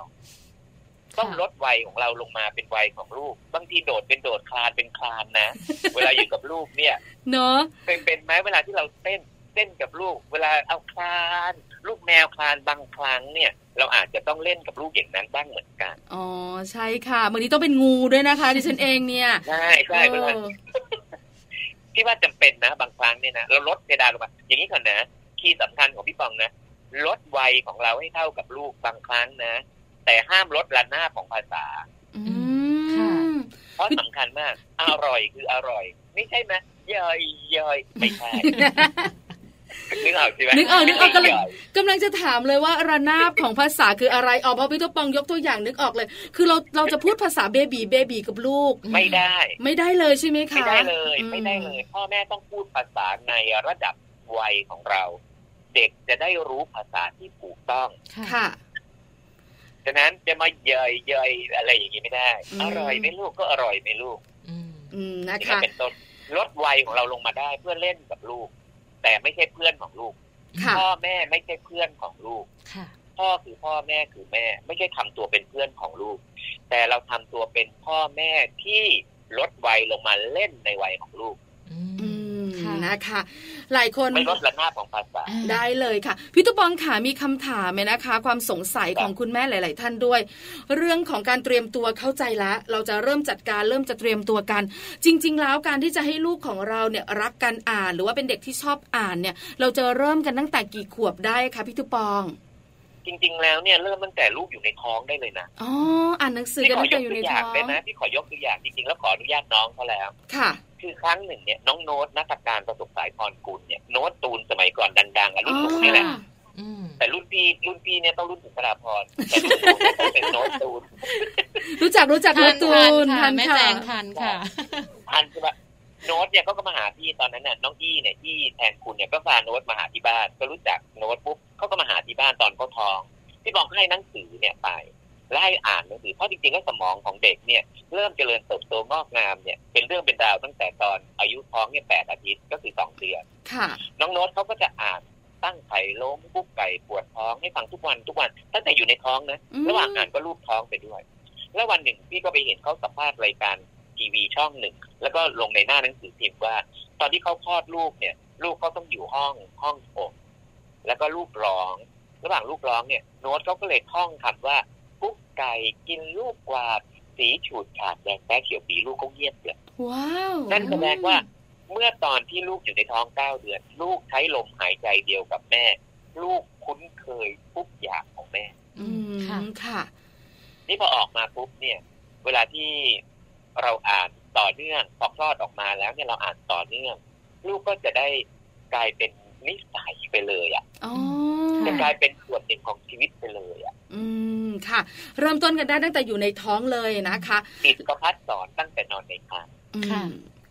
ต้องลดวัยของเราลงมาเป็นวัยของลูก บางทีโดดเป็นโดดคลานเป็นคลานนะ เวลาอยู่กับลูกเนี่ย เนาะเป็นเป็นไหมเวลาที่เราเต้นเต้นกับลูก เวลาเอาคลาน ลูกแมวคลานบางครั้งเนี่ย เราอาจจะต้องเล่นกับลูกอย่างนั้นบ้างเหมือนกัน อ๋อใช่ค่ะบางทีต้องเป็นงูด้วยนะคะดิฉันเองเนี่ยใช่ใช่เวลาเออพี่ว่าจำเป็นนะ บางครั้งเนี่ยนะเราลดเพดานลงมาอย่างนี้ก่อนนะคีย์สำคัญของพี่ปองนะลดวัยของเราให้เท่ากับลูกบางครั้งนะ แต่ห้ามลดระนาบของภาษาอืค่ะมเพราะสำคัญมาก อร่อยคืออร่อย ไม่ใช่ไหมย่อยย่อยไม่ใช่ นึกออกใช่ไหมนึกออกนึกออกกำลังใหญ่กำลังจะถามเลยว่าระนาบของภาษาคืออะไรอ๋อพอพี่ตุ๊กปองยกตัวอย่างนึกออกเลย คือเราเราจะพูดภาษาเบบีเบบีกับลูก ไม่ได้ ไม่ได้เลยใช่ไหมคะไม่ได้เลยอืไม่ได้เลย พ่อแม่ต้องพูดภาษาในระดับวัยของเรา เด็กจะได้รู้ภาษาที่ถูกต้องค่ะฉะนั้นจะมาเยยเยยอะไรอย่างนี้ไม่ได้อืมอร่อยไหมลูกก็อร่อยไหมลูก อืมอืมนะอย่างนั้คะนเป็นต้นลดวัยของเราลงมาได้เพื่อเล่นกับลูก แต่ไม่ใช่เพื่อนของลูกค่ะพ่อแม่ไม่ใช่เพื่อนของลูกค่ะพ่อคือพ่อแม่คือแม่ ไม่ใช่ทำตัวเป็นเพื่อนของลูก แต่เราทำตัวเป็นพ่อแม่ที่ลดวัยลงมาเล่นในวัยของลูก อือืมมค่ะ นะคะ หลายคนไม่ลดระนาบของภาษาอ่าได้เลยค่ะพี่ตุ๊กปองขามีคำถามไหมนะคะ ความสงสัยของคุณแม่หลาย ๆ ท่านด้วย เรื่องของการเตรียมตัวเข้าใจแล้วเราจะเริ่มจัดการเริ่มจะเตรียมตัวกัน จริง ๆ แล้วการที่จะให้ลูกของเราเนี่ยรักการอ่าน หรือว่าเป็นเด็กที่ชอบอ่านเนี่ย เราจะเริ่มกันตั้งแต่กี่ขวบได้คะพี่ตุ๊กปองจริง ๆ แล้วเนี่ยเริ่มตั้งแต่ลูกอยู่ในท้องได้เลยนะ อ๋อ อ่านหนังสือที่กันขอตั้งยแต่กอยู่ตัในวอท้ย่างองเลยนะที่ขอยกตัวอย่างจริง ๆ แล้วขออนุญาตน้องเขาแล้ว ค่ะ คือครั้งหนึ่งเนี่ยน้องโน้ตนักการประสบสายพรกุลเนี่ยโน้ตตูนสมัยก่อนดังๆอะรุ่นหนูนี่แหละอ๋ออืมแต่รุ่นพี่รุ่นพี่เนี่ยต้องรุ่นสุนทราพรแต่รุ่นหนูเนี่ยต้องเป็นโน้ตตูน รู้จักรู้จักทัรู้นตูทันนค่ะทันแม่ค่ะแจงทันค่ะทันใช่ปะโน้ตเนี่ยเขาก็มาหาพี่ตอนนั้นน่ะน้องอี้เนี่ยที่แทนคุณเนี่ยก็พาโน้ตมาหาที่บ้าน ก็รู้จักโน้ตปุ๊บเขาก็มาหาที่บ้านตอนเขาท้อง พี่บอกให้หนังสือเนี่ยไป และให้อ่านหนังสือเพราะจริงๆแล้วสมองของเด็กเนี่ยเริ่มเจริญเติบโตงอกงามเนี่ยเป็นเรื่องเป็นราวตั้งแต่ตอนอายุท้องเนี่ยแปดอาทิตย์ก็คือสองเดือนค่ะน้องโน้ตเขาก็จะอ่านตั้งไข่ล้มกุ๊กไก่ปวดท้องให้ฟังทุกวันทุกวันตั้งแต่อยู่ในท้องนะอืมระหว่างอ่านก็ลูบท้องไปด้วย แล้ววันหนึ่งพี่ก็ไปเห็นเขาสัมภาษณ์รายการทีวีช่องหนึ่ง แล้วก็ลงในหน้าหนังสือพิมพ์ว่า ตอนที่เขาคลอดลูกเนี่ย ลูกเขาต้องอยู่ห้องห้องอบแล้วก็ลูกร้อง ระหว่างลูกร้องเนี่ย โน้ตเขาก็เลยท่องคำว่ากุ๊ก ไก่กินลูกกวาด สีฉูดฉาดแดงแป๊ะเขียวปีลูกเขาเงียบเลยว้าวนั่นแสดงว่าเมื่อตอนที่ลูกอยู่ในท้องเก้าเดือน ลูกใช้ลมหายใจเดียวกับแม่ ลูกคุ้นเคยทุกอย่างของแม่ อืมค่ะค่ะนี่พอออกมาปุ๊บเนี่ย เวลาที่เราอ่านต่อเนื่องพอคลอดออกมาแล้วเนี่ยเราอ่านต่อเนื่อง ลูกก็จะได้กลายเป็นนิสัยไปเลยอะอ๋อจะกลายเป็นส่วนหนึ่งของชีวิตไปเลยอะอืม ค่ะ เริ่มต้นกันได้ตั้งแต่อยู่ในท้องเลยนะคะติดก็พัดสอนตั้งแต่นอนในครรภ์อืมค่ะ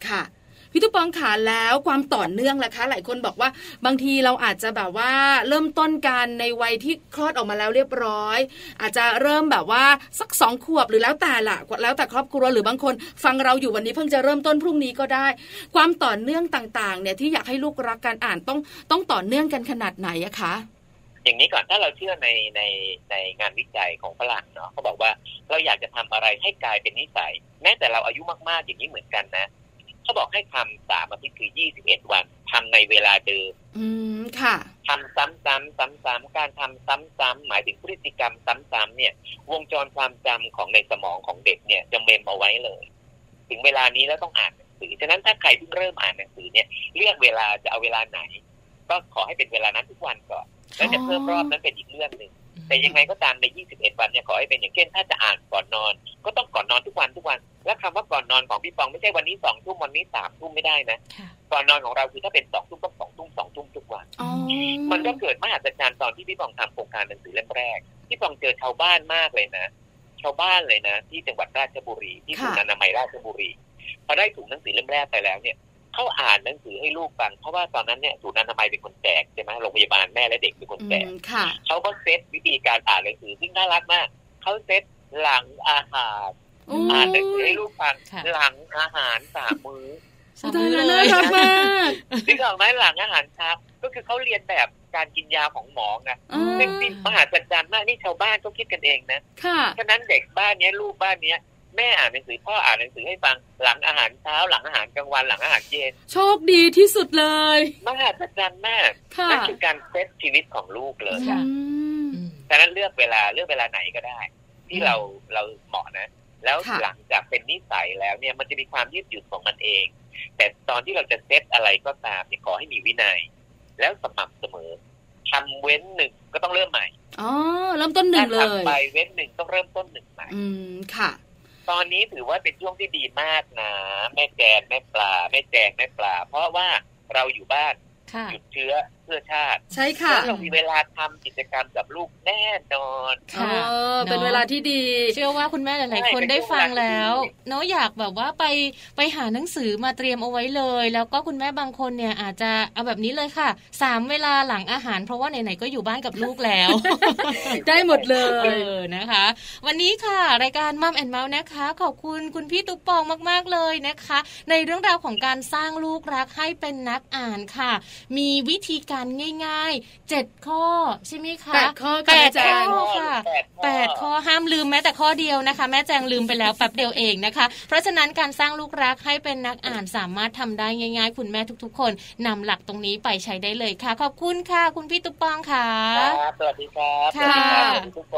ค่ะพี่ตุ๊กปองขาแล้วความต่อเนื่องล่ะคะ หลายคนบอกว่าบางทีเราอาจจะแบบว่าเริ่มต้นกันในวัยที่คลอดออกมาแล้วเรียบร้อย อาจจะเริ่มแบบว่าสักสองขวบหรือแล้วแต่ละแล้วแต่ครอบครัวหรือบางคน ฟังเราอยู่วันนี้เพิ่งจะเริ่มต้นพรุ่งนี้ก็ได้ ความต่อเนื่องต่างๆ เนี่ยที่อยากให้ลูกรักการอ่านต้องต้องต่อเนื่องกันขนาดไหนอะคะ อย่างนี้ก่อนถ้าเราเชื่อในในในงานวิจัยของฝรั่งเนาะเขาบอกว่าเราอยากจะทำอะไรให้กลายเป็นนิสัย แม้แต่เราอายุมากๆอย่างนี้เหมือนกันนะเขาบอกให้ทำสามอาทิตย์คือยี่สิบเอ็ดวันทำในเวลาเดิม อืมค่ะทำซ้ำๆซ้ำๆการทำซ้ำๆหมายถึงพฤติกรรมซ้ำๆเนี่ย วงจรความจำของในสมองของเด็กเนี่ยจะเมมเอาไว้เลย ถึงเวลานี้แล้วต้องอ่านหนังสือฉะนั้นถ้าใครเพิ่งเริ่มอ่านหนังสือเนี่ยเลือกเวลาจะเอาเวลาไหน ก็ขอให้เป็นเวลานั้นทุกวันก่อน แล้วจะเพิ่มรอบนั้นเป็นอีกเรื่องหนึ่งแต่ยังไงก็ตามใน 21 วันเนี่ยขอให้เป็นอย่างเช่น ถ้าจะอ่านก่อนนอน ก็ต้องก่อนนอนทุกวันทุกวัน และคำว่าก่อนนอนของพี่ปองไม่ใช่วันนี้สองทุ่มวันนี้สามทุ่มไม่ได้นะค่ะก่อนนอนของเราคือถ้าเป็นสองทุ่มต้องสองทุ่มสองทุ่มทุกวันอ๋อมันก็เกิดมหัศจรรย์ตอนที่พี่ปองทำโครงการหนังสือเล่มแรก พี่ปองเจอชาวบ้านมากเลยนะ ชาวบ้านเลยนะ ที่จังหวัดราชบุรีที่ศูนย์อนามัยราชบุรีพอได้ถุงหนังสือเล่มแรกไปแล้วเนี่ย เขาอ่านหนังสือให้ลูกฟัง เพราะว่าตอนนั้นเนี่ยศูนย์อนามัยเป็นคนแจกใช่ไหมโรงพยาบาลแม่และเด็กเป็นคนอืแจกมค่ะเขาก็เซตวิธีการอ่านหนังสือที่น่ารักมากเขาเซตหลังอาหารอ่านหนังสือให้ลูกฟังค่ะหลังอาหารสามมื้อสามตามืยอแล้วเลน่ายรักมากนึกออกไหมหลังอาหารเช้าก็คือเขาเรียนแบบการกินยาของหมอไงอ่าซึ่งที่มหัศจรรย์มากนี่ชาวบ้านก็คิดกันเองนะ ค่ะ ฉะนั้นเด็กบ้านเนี้ยลูกบ้านเนี้ย แม่อ่านหนังสือพ่ออ่านหนังสือให้ฟังหลังอาหารเช้าหลังอาหารกลางวันหลังอาหารเย็นโชคดีที่สุดเลยมหัศจรรย์มากค่ะนั่นคือการเซตชีวิตของลูกเลยค่ะอืมอืมฉะนั้นเลือกเวลาเลือกเวลาไหนก็ได้ ที่เราเราเหมาะนะ แล้วค่ะหลังจากเป็นนิสัยแล้วเนี่ยมันจะมีความยืดหยุ่นของมันเอง แต่ตอนที่เราจะเซตอะไรก็ตามเนี่ยขอให้มีวินัย แล้วสม่ำเสมอทำเว้นหนึ่งก็ต้องเริ่มใหม่อ๋อเริ่มต้นหนึ่ถ้างเลยทำไปเว้นหนึ่งต้องเริ่มต้นหนึ่งใหม่อืมค่ะ ตอนนี้ถือว่าเป็นช่วงที่ดีมากนะแม่แจนแม่ปลาแม่แจงแม่ปลา เพราะว่าเราอยู่บ้านค่ะหยุดเชื้อเพื่อชาติ ใช่ค่ะแล้วเรามีเวลาทำกิจกรรมกับลูกแน่นอนค่ะเออเป็นเนอะเวลาที่ดี เชื่อว่าคุณแม่หลายใช่ๆคนเป็นได้ฟังช่วงเวลาที่แล้วดีเนาะอยากแบบว่าไปไปหาหนังสือมาเตรียมเอาไว้เลย แล้วก็คุณแม่บางคนเนี่ยอาจจะเอาแบบนี้เลยค่ะสามเวลาหลังอาหาร เพราะว่าไหนๆก็อยู่บ้านกับลูกแล้ว ได้หมดเลเอยอนะคะ วันนี้ค่ะ รายการมัมแอนเมาส์นะคะ ขอบคุณคุณพี่ตุ๊กปองมาก ๆเลยนะคะ ในเรื่องราวของการสร้างลูกรักให้เป็นนักอ่านค่ะ มีวิธีการง่ายๆเจ็ดข้อใช่ไหมคะแปดข้อค่ะแปดแม่แจงข้อค่ะแปแปดดข้ข้ออห้ามลืมแม้แต่ข้อเดียวนะคะ แม่แจงลืมไปแล้วแป๊บเดียวเองนะคะ เพราะฉะนั้นการสร้างลูกรักให้เป็นนักอ่านสามารถทำได้ง่าย ๆ คุณแม่ทุกๆ คนนำหลักตรงนี้ไปใช้ได้เลยค่ะ ขอบคุณค่ะ คุณพี่ตุ๊กปองค่ะครับสวัสดีครับค่ะสวัสดีครับสวัสดีทุกค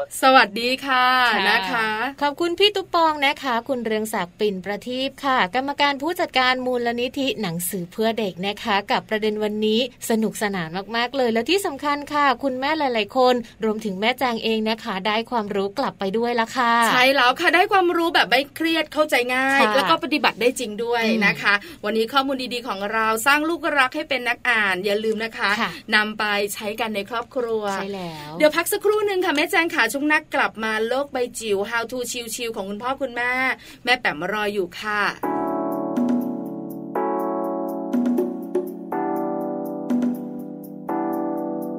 นสวัสดีค่ะค่ะนะคะ ขอบคุณพี่ตุ๊กปองนะคะ คุณเรืองศักดิ์ปิ่นประทีปค่ะ กรรมการผู้จัดการมูลนิธิหนังสือเพื่อเด็กนะคะ กับประเด็นวันนี้สนุกสนานมากๆเลย แล้วที่สำคัญค่ะ คุณแม่หลายๆคน รวมถึงแม่แจงเองนะคะ ได้ความรู้กลับไปด้วยละค่ะ ใช่แล้วค่ะได้ความรู้แบบไม่เครียดเข้าใจง่ายค่ะแล้วก็ปฏิบัติได้จริงด้วยอืมนะคะ วันนี้ข้อมูลดีๆของเราสร้างลูกรักให้เป็นนักอ่าน อย่าลืมนะคะค่ะนำไปใช้กันในครอบครัวใช่แล้วเดี๋ยวพักสักครู่หนึ่งค่ะแม่แจงขาช่วงนักกลับมาโลกใบจิ๋ว How to ชิวๆของคุณพ่อคุณแม่ แม่แป๋มรออยู่ค่ะ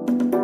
ทุ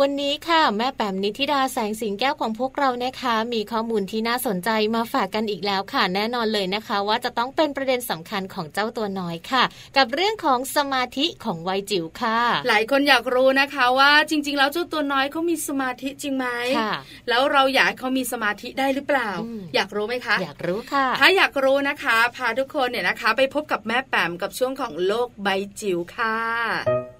ววันนี้ค่ะแม่แปมนิธิดาแสงสิงแก้วของพวกเรานะคะ มีข้อมูลที่น่าสนใจมาฝากกันอีกแล้วค่ะ แน่นอนเลยนะคะ ว่าจะต้องเป็นประเด็นสำคัญของเจ้าตัวน้อยค่ะ กับเรื่องของสมาธิของวัยจิ๋วค่ะ หลายคนอยากรู้นะคะว่าจริง ๆ แล้วเจ้าตัวน้อยเขามีสมาธิจริงไหมค่ะแล้วเราอยากให้เขามีสมาธิได้หรือเปล่าอืมอยากรู้ไหมคะ อยากรู้ค่ะ ถ้าอยากรู้นะคะ พาทุกคนเนี่ยนะคะ ไปพบกับแม่แปมกับช่วงของโลกใบจิ๋วค่ะ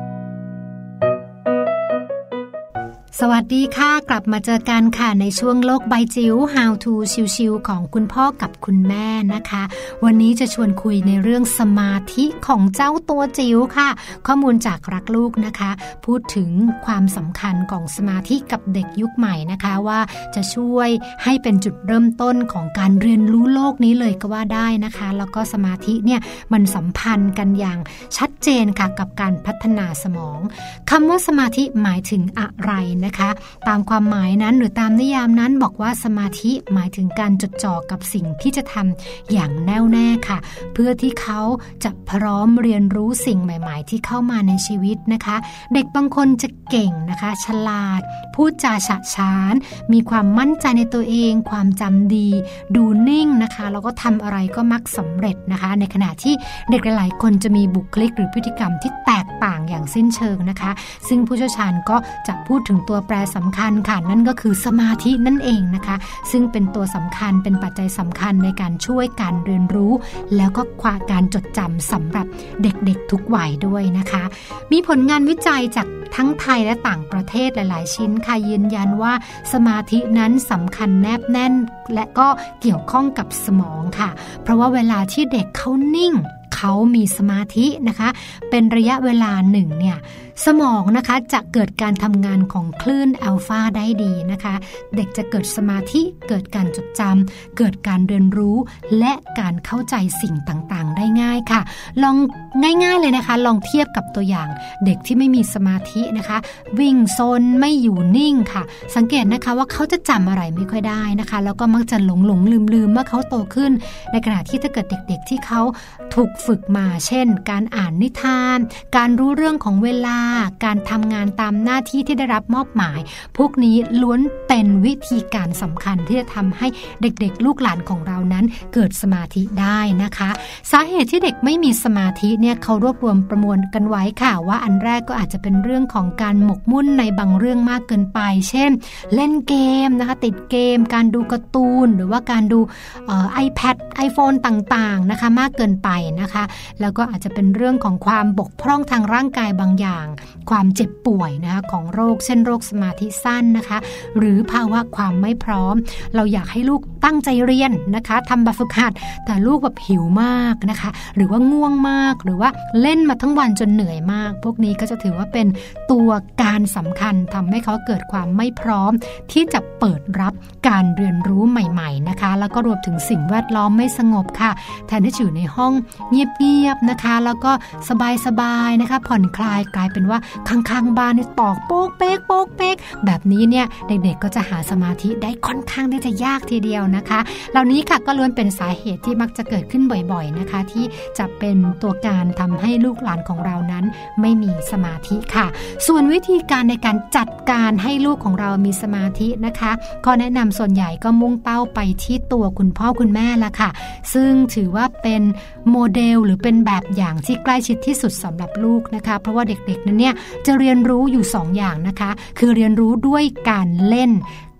สวัสวัสดีค่ะ กลับมาเจอกันค่ะในช่วงโลกใบจิ๋ว How to ชิวๆของคุณพ่อกับคุณแม่นะคะ วันนี้จะชวนคุยในเรื่องสมาธิของเจ้าตัวจิ๋วค่ะ ข้อมูลจากรักลูกนะคะ พูดถึงความสำคัญของสมาธิกับเด็กยุคใหม่นะคะว่าจะช่วยให้เป็นจุดเริ่มต้นของการเรียนรู้โลกนี้เลยก็ว่าได้นะคะ แล้วก็สมาธิเนี่ยมันสัมพันธ์กันอย่างชัดเจนค่ะกับการพัฒนาสมองคำว่าสมาธิหมายถึงอะไรนะคะ ตามความหมายนั้นหรือตามนิยามนั้นบอกว่าสมาธิหมายถึงการจดจ่อกับสิ่งที่จะทำอย่างแน่วแน่ค่ะ เพื่อที่เขาจะพร้อมเรียนรู้สิ่งใหม่ ๆ ที่เข้ามาในชีวิตนะคะ เด็กบางคนจะเก่งนะคะ ฉลาด พูดจาฉะฉาน มีความมั่นใจในตัวเอง ความจำดี ดูนิ่งนะคะแล้วก็ทำอะไรก็มักสำเร็จนะคะ ในขณะที่เด็กหลายๆคนจะมีบุคลิกหรือพฤติกรรมที่แตกต่างอย่างสิ้นเชิงนะคะ ซึ่งผู้เชี่ยวชาญก็จะพูดถึงตัวัวแปรสำคัญค่ะนั่นก็คือสมาธินั่นเองนะคะ ซึ่งเป็นตัวสำคัญเป็นปัจจัยสำคัญในการช่วยการเรียนรู้ แล้วก็ความการจดจำสำหรับเด็กๆทุกวัยด้วยนะคะ มีผลงานวิจัยจากทั้งไทยและต่างประเทศหลาย ๆ ชิ้นค่ะยืนยันว่าสมาธินั้นสำคัญแนบแน่น และก็เกี่ยวข้องกับสมองค่ะ เพราะว่าเวลาที่เด็กเขานิ่ง เขามีสมาธินะคะ เป็นระยะเวลาหนึ่งเนี่ยสมองนะคะจะเกิดการทำงานของคลื่นอัลฟาได้ดีนะคะ เด็กจะเกิดสมาธิเกิดการจดจำเกิดการเรียนรู้ และการเข้าใจสิ่งต่างๆ ได้ง่ายค่ะ ลองง่าย ๆเลยนะคะ ลองเทียบกับตัวอย่าง เด็กที่ไม่มีสมาธินะคะ วิ่งโซนไม่อยู่นิ่งค่ะ สังเกตนะคะว่าเขาจะจำอะไรไม่ค่อยได้นะคะ แล้วก็มักจะหลงหลงลืมลืมเมื่อเขาโตขึ้น ในขณะที่ถ้าเกิดเด็ก ๆ ที่เขาถูกฝึกมา เช่น การอ่านนิทาน การรู้เรื่องของเวลาการทำงานตามหน้าที่ที่ได้รับมอบหมาย พวกนี้ล้วนเป็นวิธีการสำคัญที่จะทำให้เด็กๆ ลูกหลานของเรานั้นเกิดสมาธิได้นะคะ สาเหตุที่เด็กไม่มีสมาธิเนี่ยเขารวบรวมประมวลกันไว้ค่ะว่าอันแรกก็อาจจะเป็นเรื่องของการหมกมุ่นในบางเรื่องมากเกินไป เช่น เล่นเกมนะคะติดเกม การดูการ์ตูน หรือว่าการดูเอ่อ iPad iPhone ต่างๆนะคะมากเกินไปนะคะ แล้วก็อาจจะเป็นเรื่องของความบกพร่องทางร่างกายบางอย่างความเจ็บป่วยนะคะของโรคเช่นโรคสมาธิสั้นนะคะ หรือภาวะความไม่พร้อม เราอยากให้ลูกตั้งใจเรียนนะคะทำแบบฝึกหัด แต่ลูกแบบหิวมากนะคะ หรือว่าง่วงมากหรือว่าเล่นมาทั้งวันจนเหนื่อยมาก พวกนี้ก็จะถือว่าเป็นตัวการสำคัญทำให้เขาเกิดความไม่พร้อม ที่จะเปิดรับการเรียนรู้ใหม่ ๆนะคะ แล้วก็รวมถึงสิ่งแวดล้อมไม่สงบค่ะ แทนที่จะอยู่ในห้องเงียบๆนะคะ แล้วก็สบายๆนะคะ ผ่อนคลายกลายเป็นว่าข้างๆบ้านนี่ตอกโป๊กเป๊กโป๊กเป๊กแบบนี้เนี่ยเด็กๆก็จะหาสมาธิได้ค่อนข้างที่จะยากทีเดียวนะคะ เหล่านี้ค่ะก็ล้วนเป็นสาเหตุที่มักจะเกิดขึ้นบ่อยๆนะคะ ที่จะเป็นตัวการทำให้ลูกหลานของเรานั้น ไม่มีสมาธิค่ะ ส่วนวิธีการในการจัดการให้ลูกของเรามีสมาธินะคะก็แนะนำส่วนใหญ่ก็มุ่งเป้าไปที่ตัวคุณพ่อคุณแม่ละค่ะ ซึ่งถือว่าเป็นโมเดลหรือเป็นแบบอย่างที่ใกล้ชิดที่สุดสำหรับลูกนะคะ เพราะว่าเด็กๆนั้นเนี่ยจะเรียนรู้อยู่สองอย่างนะคะ คือเรียนรู้ด้วยการเล่น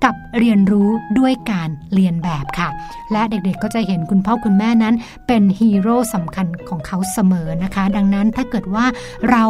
กับเรียนรู้ด้วยการเรียนแบบค่ะ และเด็กๆก็จะเห็นคุณพ่อคุณแม่นั้น เป็นฮีโร่สำคัญของเขาเสมอนะคะ ดังนั้นถ้าเกิดว่าเรา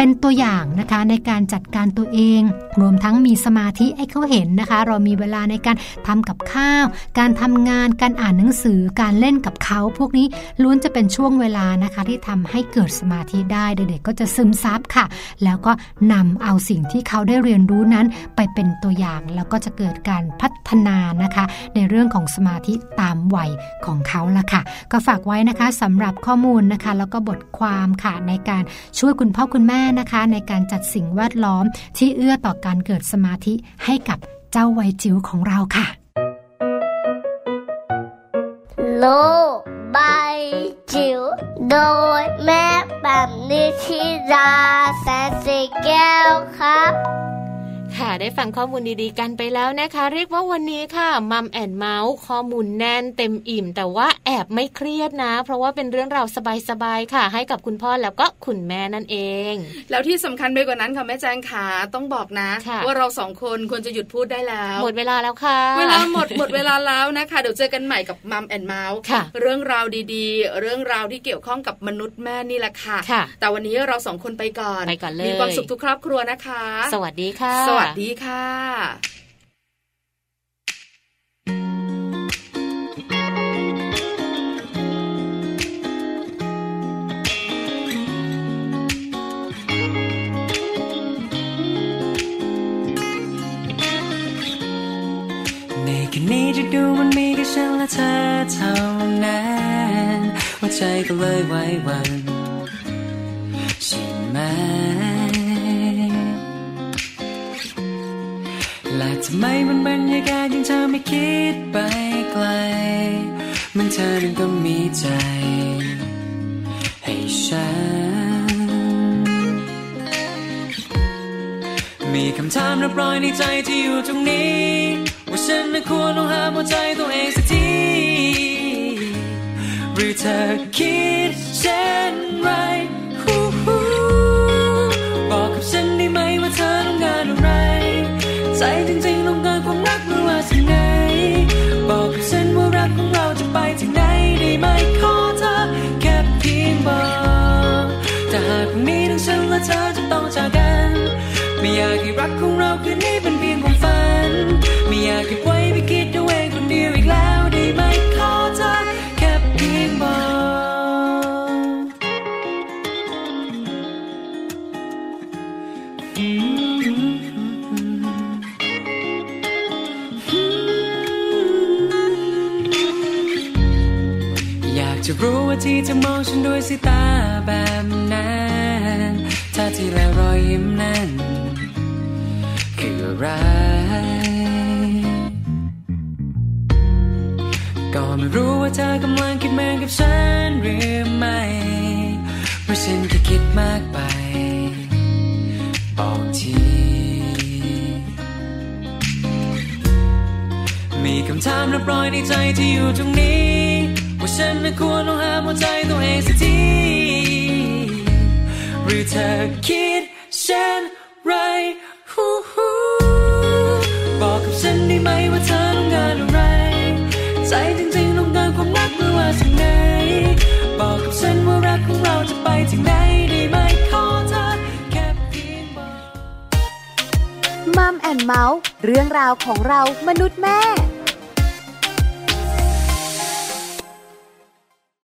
เป็นตัวอย่างนะคะในการจัดการตัวเอง รวมทั้งมีสมาธิให้เขาเห็นนะคะ เรามีเวลาในการทำกับข้าว การทำงานการอ่านหนังสือการเล่นกับเขา พวกนี้ล้วนจะเป็นช่วงเวลานะคะที่ทำให้เกิดสมาธิได้เด็กๆก็จะซึมซับค่ะ แล้วก็นำเอาสิ่งที่เขาได้เรียนรู้นั้นไปเป็นตัวอย่างแล้วก็จะเกิดการพัฒนานะคะ ในเรื่องของสมาธิตามวัยของเขาละค่ะ ก็ฝากไว้นะคะสำหรับข้อมูลนะคะ แล้วก็บทความค่ะในการช่วยคุณพ่อคุณแม่นะคะในการจัดสิ่งแวดล้อมที่เอื้อต่อการเกิดสมาธิให้กับเจ้าวัยจิ๋วของเราค่ะ โลกใบจิ๋วโดยแม่แบบนิชิราแสนสีแก้วครับ ค่ะได้ฟังข้อมูลดีๆกันไปแล้วนะคะ เรียกว่าวันนี้ค่ะมัมแอนเมาส์ข้อมูลแน่นเต็มอิ่ม แต่ว่าแอบไม่เครียดนะ เพราะว่าเป็นเรื่องราวสบายๆค่ะ ให้กับคุณพ่อแล้วก็คุณแม่นั่นเอง แล้วที่สำคัญไปกว่านั้นค่ะแม่แจงขาต้องบอกนะค่ะว่าเราสองคนควรจะหยุดพูดได้แล้ว หมดเวลาแล้วค่ะ เวลาหมดหมดเวลาแล้วนะคะเดี๋ยวเจอกันใหม่กับมัมแอนเมาส์ค่ะเรื่องราวดีๆ เรื่องราวที่เกี่ยวข้องกับมนุษย์แม่นี่แหละค่ะค่ะ แต่วันนี้เราสองคนไปก่อนไปก่อนเลยมีความสุขทุกครอบครัวนะคะ สวัสดีค่ะสวัสดีค่ะในคืนนี้จะดูมันมีแค่ฉันและเธอเท่านั้นหัวใจก็เลยไหวหวันใช่ไหม ละทำไมมันบรรยากาศยังเธอไม่คิดไปไกล มันเธอนั้นก็มีใจ ให้ฉัน มีคำถามนับรอยในใจที่อยู่ตรงนี้ ว่าฉันน่ะควรต้องหาหัวใจตัวเองสักที หรือเธอคิด และเธอจะต้องจากกัน ไม่อยากให้รักของเราคืนนี้เป็นเพียงความฝัน ไม่อยากเก็บไว้ไปคิดเอาเองคนเดียวอีกแล้วได้ไหมขอเธอแค่เพียงบอกอยากจะรู้ว่าที่จะมองฉันด้วยสายตาแบบนั้น ท่าทีและรอยยิ้มนั้น คืออะไร ก็ไม่รู้ว่าเธอกำลังคิดเหมือนกับฉันหรือไม่เพราะฉันแค่คิดมากไป บอกทีมีคำถามนับรอยในใจที่อยู่ตรงนี้ ว่าฉันน่ควรต้องหาหัวใจตัวเองสักที หรือเธอคิดเช่นไรฮู้ฮู้บอกกับฉันได้ไหมว่าเธอต้องการอะไร ใจจริงๆต้องการความรักหรือว่าสิ่งไหนบอกกับฉันว่ารักของเราจะไปถึงไหนได้ไหมขอเธอแค่เพียงบอกมัมแอนเมาส์เรื่องราวของเรามนุษย์แม่